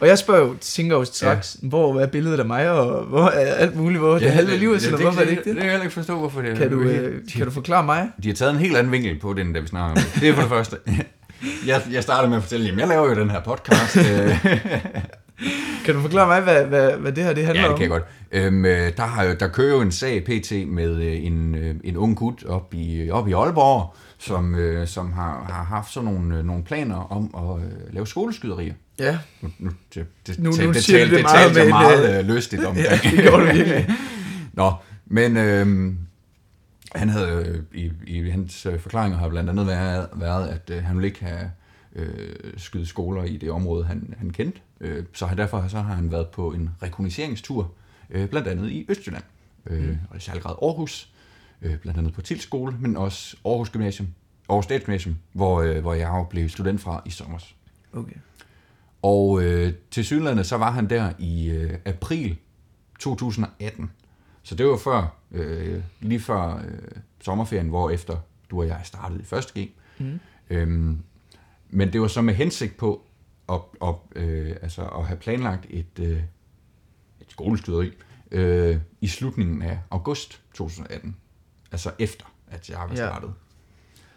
Og jeg spørger jo, tænker jo straks, ja. hvor er billedet af mig, og hvor er alt muligt, hvor ja, det halve liv, eller hvorfor er det ikke Det det? kan jeg heller ikke forstå, hvorfor det Kan du, øh, kan du forklare mig? de har taget en helt anden vinkel på den, da vi snakker om det. Det er for det første. Jeg, jeg startede med at fortælle, at jeg laver jo den her podcast. Kan du forklare mig, hvad, hvad, hvad det her det handler Ja, det om? kan jeg godt. Øhm, øh, der, har der kører jo en sag pt. med øh, en, øh, en ung gut op i, op i Aalborg, som, øh, som har, har haft sådan nogle, nogle planer om at øh, lave skoleskyderier. Ja, Nu, nu, det, det, Nu- nu det, siger du det det meget med meget øh, lystigt om. ja det gjorde du virkelig. Nå, men øh, han havde i, i hans forklaringer har blandt andet været, været at øh, han ville ikke have øh, skyde skoler i det område, han, han kendte. Øh, så han, derfor så har han været på en rekognosceringstur, øh, blandt andet i Østjylland, øh, og i særlig grad Aarhus, øh, blandt andet på Tilskole, men også Aarhus Gymnasium, Aarhus Gymnasium, hvor, øh, hvor jeg jo blev student fra i sommer. Okay. Og øh, til synligheden så var han der i øh, april 2018. Så det var før, øh, lige før øh, sommerferien, hvor efter du og jeg startede i første G. Mm. Øhm, men det var så med hensigt på at, at, øh, altså at have planlagt et, øh, et skolestyderi øh, i slutningen af august 2018. Altså efter, at jeg var Ja. startet.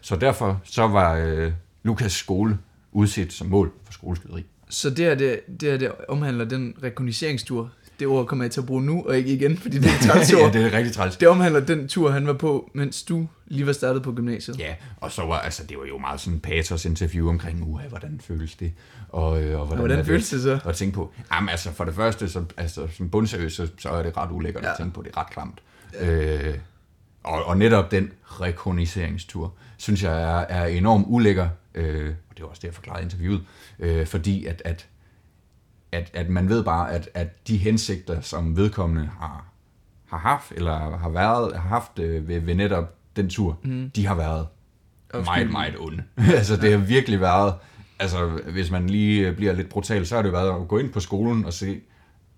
Så derfor så var øh, Lukas skole udset som mål for skoleskyderi. Så det her, det, det her, det omhandler den rekognosceringstur. Det ord kommer jeg til at bruge nu, og ikke igen, fordi det er træls ja, det er rigtig træls. Det omhandler den tur, han var på, mens du lige var startet på gymnasiet. Ja, og så var, altså, det var jo meget sådan patos interview omkring, uh, hvordan føles det? Og, øh, og Og hvordan, hvordan er føles det så? Og tænke på, jamen altså for det første, så, altså, som bundseriøs, så, så er det ret ulækkert ja. At tænke på, det er ret klamt. Ja. Øh, og, og netop den rekognoseringstur, synes jeg er, er enormt ulækker, øh, og det var også det, jeg forklarede i interviewet, øh, fordi at, at, at, at man ved bare, at, at de hensigter, som vedkommende har, har haft, eller har været, har haft øh, ved, ved netop den tur, mm. de har været meget, Afskyelige. meget onde. altså, det har virkelig været, altså, hvis man lige bliver lidt brutal, så har det været at gå ind på skolen og se,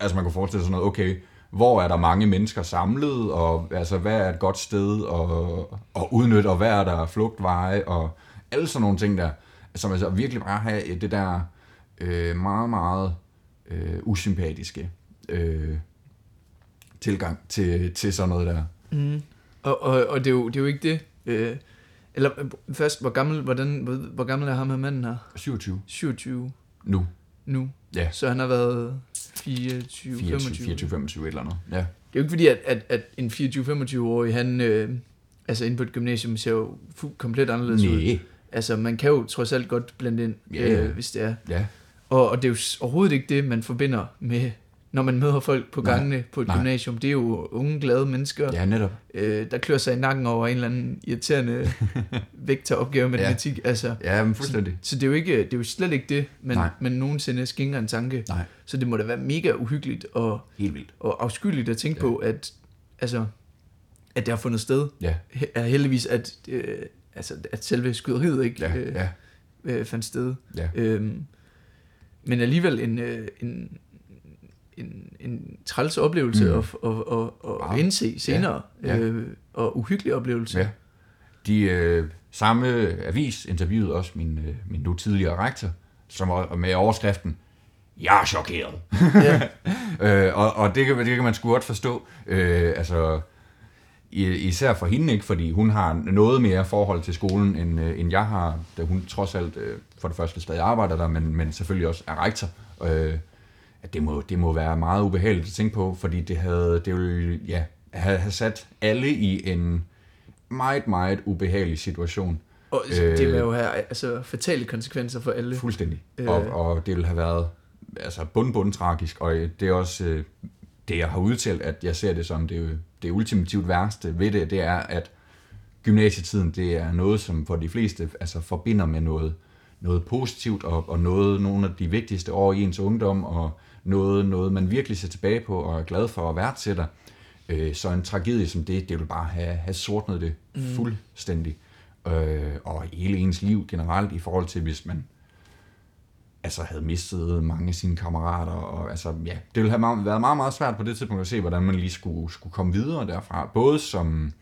altså man kunne forestille sig sådan noget, okay, hvor er der mange mennesker samlet, og altså, hvad er et godt sted at, at udnytte, og hvad er der flugtveje, og alle sådan nogle ting der, som altså virkelig bare have det der øh, meget, meget øh, usympatiske øh, tilgang til, til sådan noget der. Mm. Og, og, og det, er jo, det er jo ikke det. Øh, eller først, hvor gammel, hvordan, hvor, hvor gammel er ham her manden her? 27 27 nu. nu. Ja. Så han har været 24, 25. 24, 25 et eller andet. Ja. Det er jo ikke fordi, at, at, at en 24-25-årig, han øh, altså inde på et gymnasium, ser jo komplet anderledes ud. Nej. Altså, man kan jo trods alt godt blande ind, Ja, ja. øh, hvis det er. Ja. Og, og det er jo overhovedet ikke det, man forbinder med når man møder folk på Nej. gangene på et Nej. gymnasium. Det er jo unge, glade mennesker, Ja, netop. øh, der klør sig i nakken over en eller anden irriterende vektoropgave med Ja. matematik. Altså, Ja, men fuldstændig. så det er, jo ikke, det er jo slet ikke det, man, Nej. man nogensinde skænker en tanke. Nej, Så det må da være mega uhyggeligt og, helt vildt. og afskyeligt at tænke Ja. på, at, altså, at det har fundet sted. Ja, He- Er heldigvis, at, øh, altså, at selve skyderiet ikke ja, øh, ja, øh, fandt sted. ja. Øhm, men alligevel en, øh, en, en, en træls oplevelse Mm. at, at, at, at Wow. indse senere. Ja. Øh, og uhyggelig oplevelse. Ja. De øh, samme avis interviewede også min, øh, min nu tidligere rektor, som var med overskriften, jeg er chokeret. ja. øh, og og det, kan, det kan man sgu godt forstå. Øh, altså, især for hende ikke, fordi hun har noget mere forhold til skolen, end, øh, end jeg har, da hun trods alt øh, for det første stadig arbejder der, men, men selvfølgelig også er rektor. Øh, at det må, det må være meget ubehageligt at tænke på, fordi det havde, det ville, ja, have, have sat alle i en meget, meget ubehagelig situation. Og Øh. det vil jo have altså, fatale konsekvenser for alle. Fuldstændig. Øh. Og, og det ville have været altså bund, bund tragisk, og det er også øh, det, jeg har udtalt, at jeg ser det som det, det ultimativt værste ved det, det er, at gymnasietiden, det er noget, som for de fleste altså, forbinder med noget, noget positivt, og, og noget, nogle af de vigtigste år i ens ungdom, og noget, noget man virkelig ser tilbage på, og er glad for at værdsætter. Øh, så en tragedie som det, det vil bare have, have sortnet det mm. fuldstændig. Øh, og hele ens liv generelt i forhold til, hvis man altså havde mistet mange af sine kammerater, og altså, ja, det ville have meget, været meget, meget svært på det tidspunkt at se, hvordan man lige skulle, skulle komme videre derfra, både som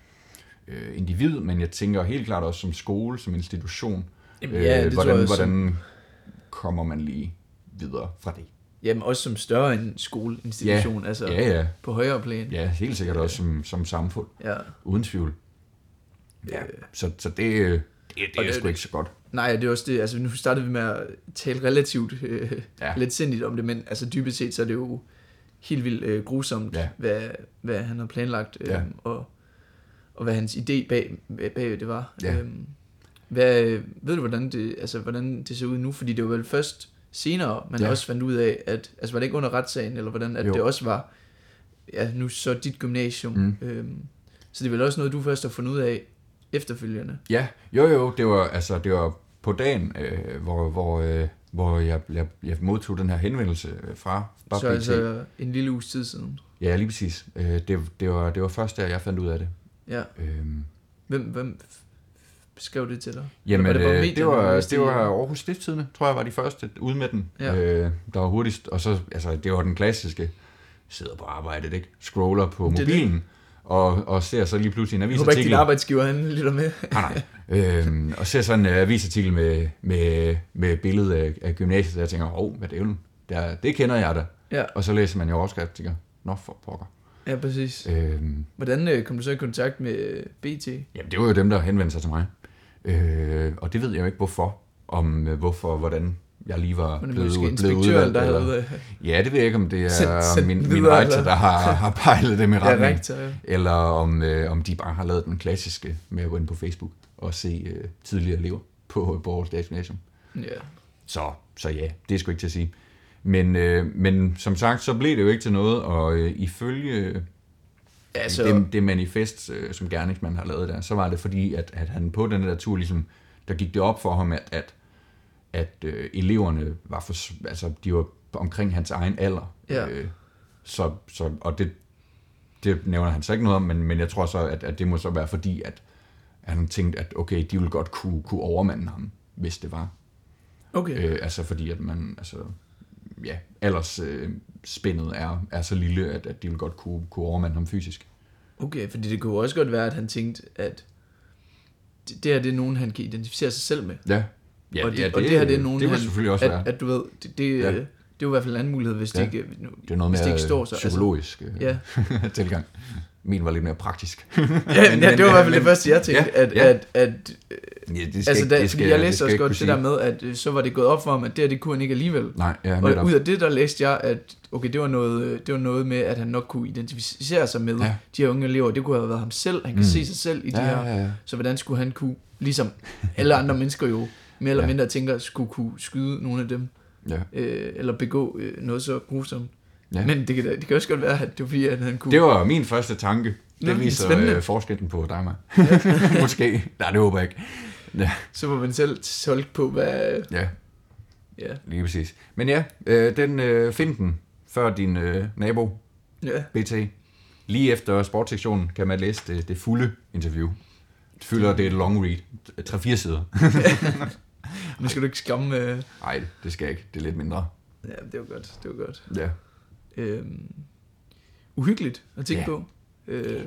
øh, individ, men jeg tænker helt klart også som skole, som institution. Jamen, ja, det tror hvordan, jeg hvordan kommer man lige videre fra det? Jamen også som større en skoleinstitution, altså Ja, ja, på højere plan. ja, helt sikkert også som, som samfund, Ja. uden tvivl. Ja, Øh. så, så det, øh, det, det Og er det- sgu ikke så godt. Nej, det er også det. Altså, nu startede vi med at tale relativt øh, Ja. lidt sindigt om det, men altså dybest set, så er det jo helt vildt øh, grusomt, Ja. hvad, hvad han har planlagt, øh, Ja. og, og hvad hans idé bag, bag det var. Ja. Øhm, hvad, ved du, hvordan det, altså, hvordan det ser ud nu? Fordi det var vel først senere, man Ja. også fandt ud af, at altså, var det ikke under retssagen, eller hvordan, at jo. det også var, ja, nu så dit gymnasium. Mm. Øhm, så det er vel også noget, du først har fundet ud af efterfølgende. Ja, jo jo, det var, altså, det var på dagen, øh, hvor, hvor, øh, hvor jeg, jeg, jeg modtog den her henvendelse øh, fra fra Så BT. altså en lille uges tid siden. Ja, lige præcis. Øh, det, det, var, det var først der, jeg fandt ud af det. Ja. Øhm, Hvem, hvem skrev det til dig? jamen, det, var det, medierne, var, der det, var, det? Aarhus Stiftstidende, tror jeg, var de første ude med den. Ja. Øh, der var hurtigst, og så, altså, det var den klassiske, sidder på arbejdet, ikke? Scroller på Det mobilen, og, og ser så lige pludselig en Jeg håber ikke, din avisartikel. arbejdsgiver han lytter med. Nej, nej. øhm, og ser sådan en uh, avisartikel med, med, med billedet af, af gymnasiet, og jeg tænker, åh, hvad dævlen, der, det kender jeg da. ja, Og så læser man jo overskrift, og tænker, nå for pokker. ja, præcis. Øhm, Hvordan øh, kom du så i kontakt med øh, BT? jamen, det var jo dem, der henvendte sig til mig. Øh, og det ved jeg jo ikke, hvorfor. Om øh, hvorfor, hvordan jeg lige var Men blevet, blevet udvalgt. der eller, havde øh, Ja, det ved jeg ikke, om det er Sendt- sendt min, min rektor, der har, har pejlet dem i ja, retning. rektor. Ja. eller om, øh, om de bare har lavet den klassiske med at gå ind på Facebook og se øh, tidligere elever på Borgers Dags Gymnasium. ja. Så, så ja, det er sgu ikke til at sige. Men, øh, men som sagt, så blev det jo ikke til noget, og øh, ifølge Altså, det, det manifest, øh, som gerningsmanden har lavet der, så var det fordi, at, at han på den der tur, ligesom, der gik det op for ham, at, at, at øh, eleverne var, for, altså, de var omkring hans egen alder. Ja. Øh, så, så, og det, det nævner han så ikke noget om, men, men jeg tror så, at, at det må så være fordi, at, at han tænkte, at okay, de ville godt kunne, kunne overmande ham, hvis det var. okay. Øh, altså fordi, at man, altså, ja, alders øh, spændet er, er så lille, at, at de vil godt kunne, kunne overmande ham fysisk. Okay, fordi det kunne også godt være, at han tænkte, at det, det her det er nogen, han kan identificere sig selv med. Ja. Ja, og, det, ja, og det her det er nogen, det vil han, selvfølgelig også at, være. at du ved, det, det, Ja. det er jo i hvert fald en anden mulighed, hvis Ja. det ikke, nu, det er noget hvis mere det ikke står så. psykologisk øh, ja. tilgang. Min var lidt mere praktisk. ja, Men- ja, det var i hvert fald det første, jeg tænkte, ja, at, ja. at, at Ja, det skal altså, da, det skal, jeg det læste også godt det der med, at øh, så var det gået op for ham, at det her, det kunne han ikke alligevel. Nej, ja, Og netop. ud af det, der læste jeg, at okay, det var noget, øh, det var noget med, at han nok kunne identificere sig med Ja. de her unge elever. Det kunne have været ham selv. Han kan Mm. se sig selv i de ja, her. ja, ja. Så hvordan skulle han kunne, ligesom alle andre mennesker jo, mere eller Ja. mindre tænker, skulle kunne skyde nogle af dem, ja. øh, eller begå øh, noget så grusomt. Ja. Men det kan, det kan også godt være, at det var fordi, at han kunne... Det var min første tanke. Nå, Det viser spændende. øh, forskellen på dig og mig. Måske. Nej, det håber jeg ikke. Ja, Så må man selv tolke på, hvad... ja Ja, lige præcis. Men ja, øh, den øh, find den før din øh, nabo, ja. BT. Lige efter sportssektionen kan man læse det, det fulde interview. Det fylder det er et long read. 3-4 sider. Nu skal du ikke skamme... Øh... Nej, det skal jeg ikke. Det er lidt mindre. Ja, det var godt. Det var godt. Ja. Øhm, uhyggeligt at tænke Ja. på. Øh,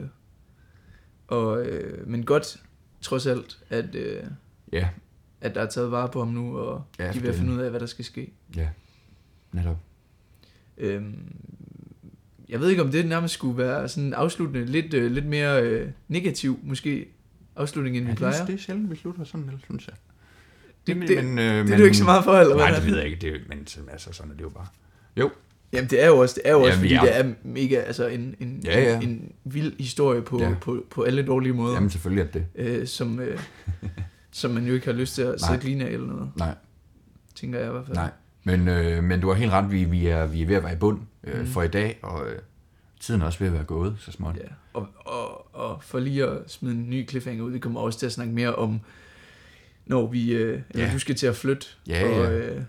og, øh, men godt, trods alt, at, øh, Ja, at der er taget vare på ham nu, og Ja, de den- finde ud af, hvad der skal ske. ja. Netop. Øhm, jeg ved ikke, om det nærmest skulle være sådan afsluttende, lidt, øh, lidt mere øh, negativ, måske, afslutning, end vi Ja, plejer. det, er sjældent, vi slutter sådan, synes jeg. Det- Men- det- men, øh, det er men- du ikke så meget for, eller hvad? Nej, det ved jeg ikke. Det, men så- altså, sådan er det jo bare. Jo, Jamen, det er jo også, det er jo også vi fordi det er mega, altså en, en, Ja, ja. en, en vild historie på, Ja. ja. på, på alle dårlige måder, jamen selvfølgelig er det det. øh, som, øh, som man jo ikke har lyst til at sætte lige af eller noget, Nej, tænker jeg i hvert fald. nej. Men, øh, men du har helt ret, vi, vi, er, vi er ved at være i bund øh, Mm. for i dag, og øh, tiden er også ved at være gået så småt. Ja, og, og, og for lige at smide en ny cliffhanger ud, vi kommer også til at snakke mere om, når vi, øh, Ja. du skal til at flytte, Ja, og ja. øh,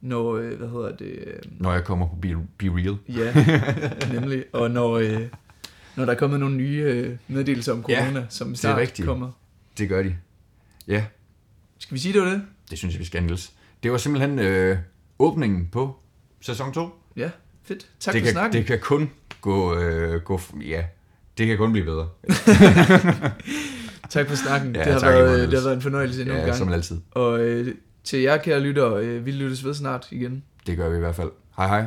når, øh, hvad hedder det, øh, Når jeg kommer på Be, Be Real. ja, nemlig, og når, øh, når der er kommet nogle nye øh, meddelelser om Ja, corona, som snart rigtigt. kommer. Det gør de. Ja, Skal vi sige, det var det? det synes jeg, vi skal, Niels. Det var simpelthen øh, åbningen på sæson 2. Ja, fedt. Tak det for kan, snakken. Det kan kun gå, øh, gå... Ja, det kan kun blive bedre. Tak for snakken. Ja, det, har tak været, det har været en fornøjelse endnu en Ja, gang. som altid. Og øh, til jer, kære lyttere, øh, vi lyttes ved snart igen. Det gør vi i hvert fald. Hej hej.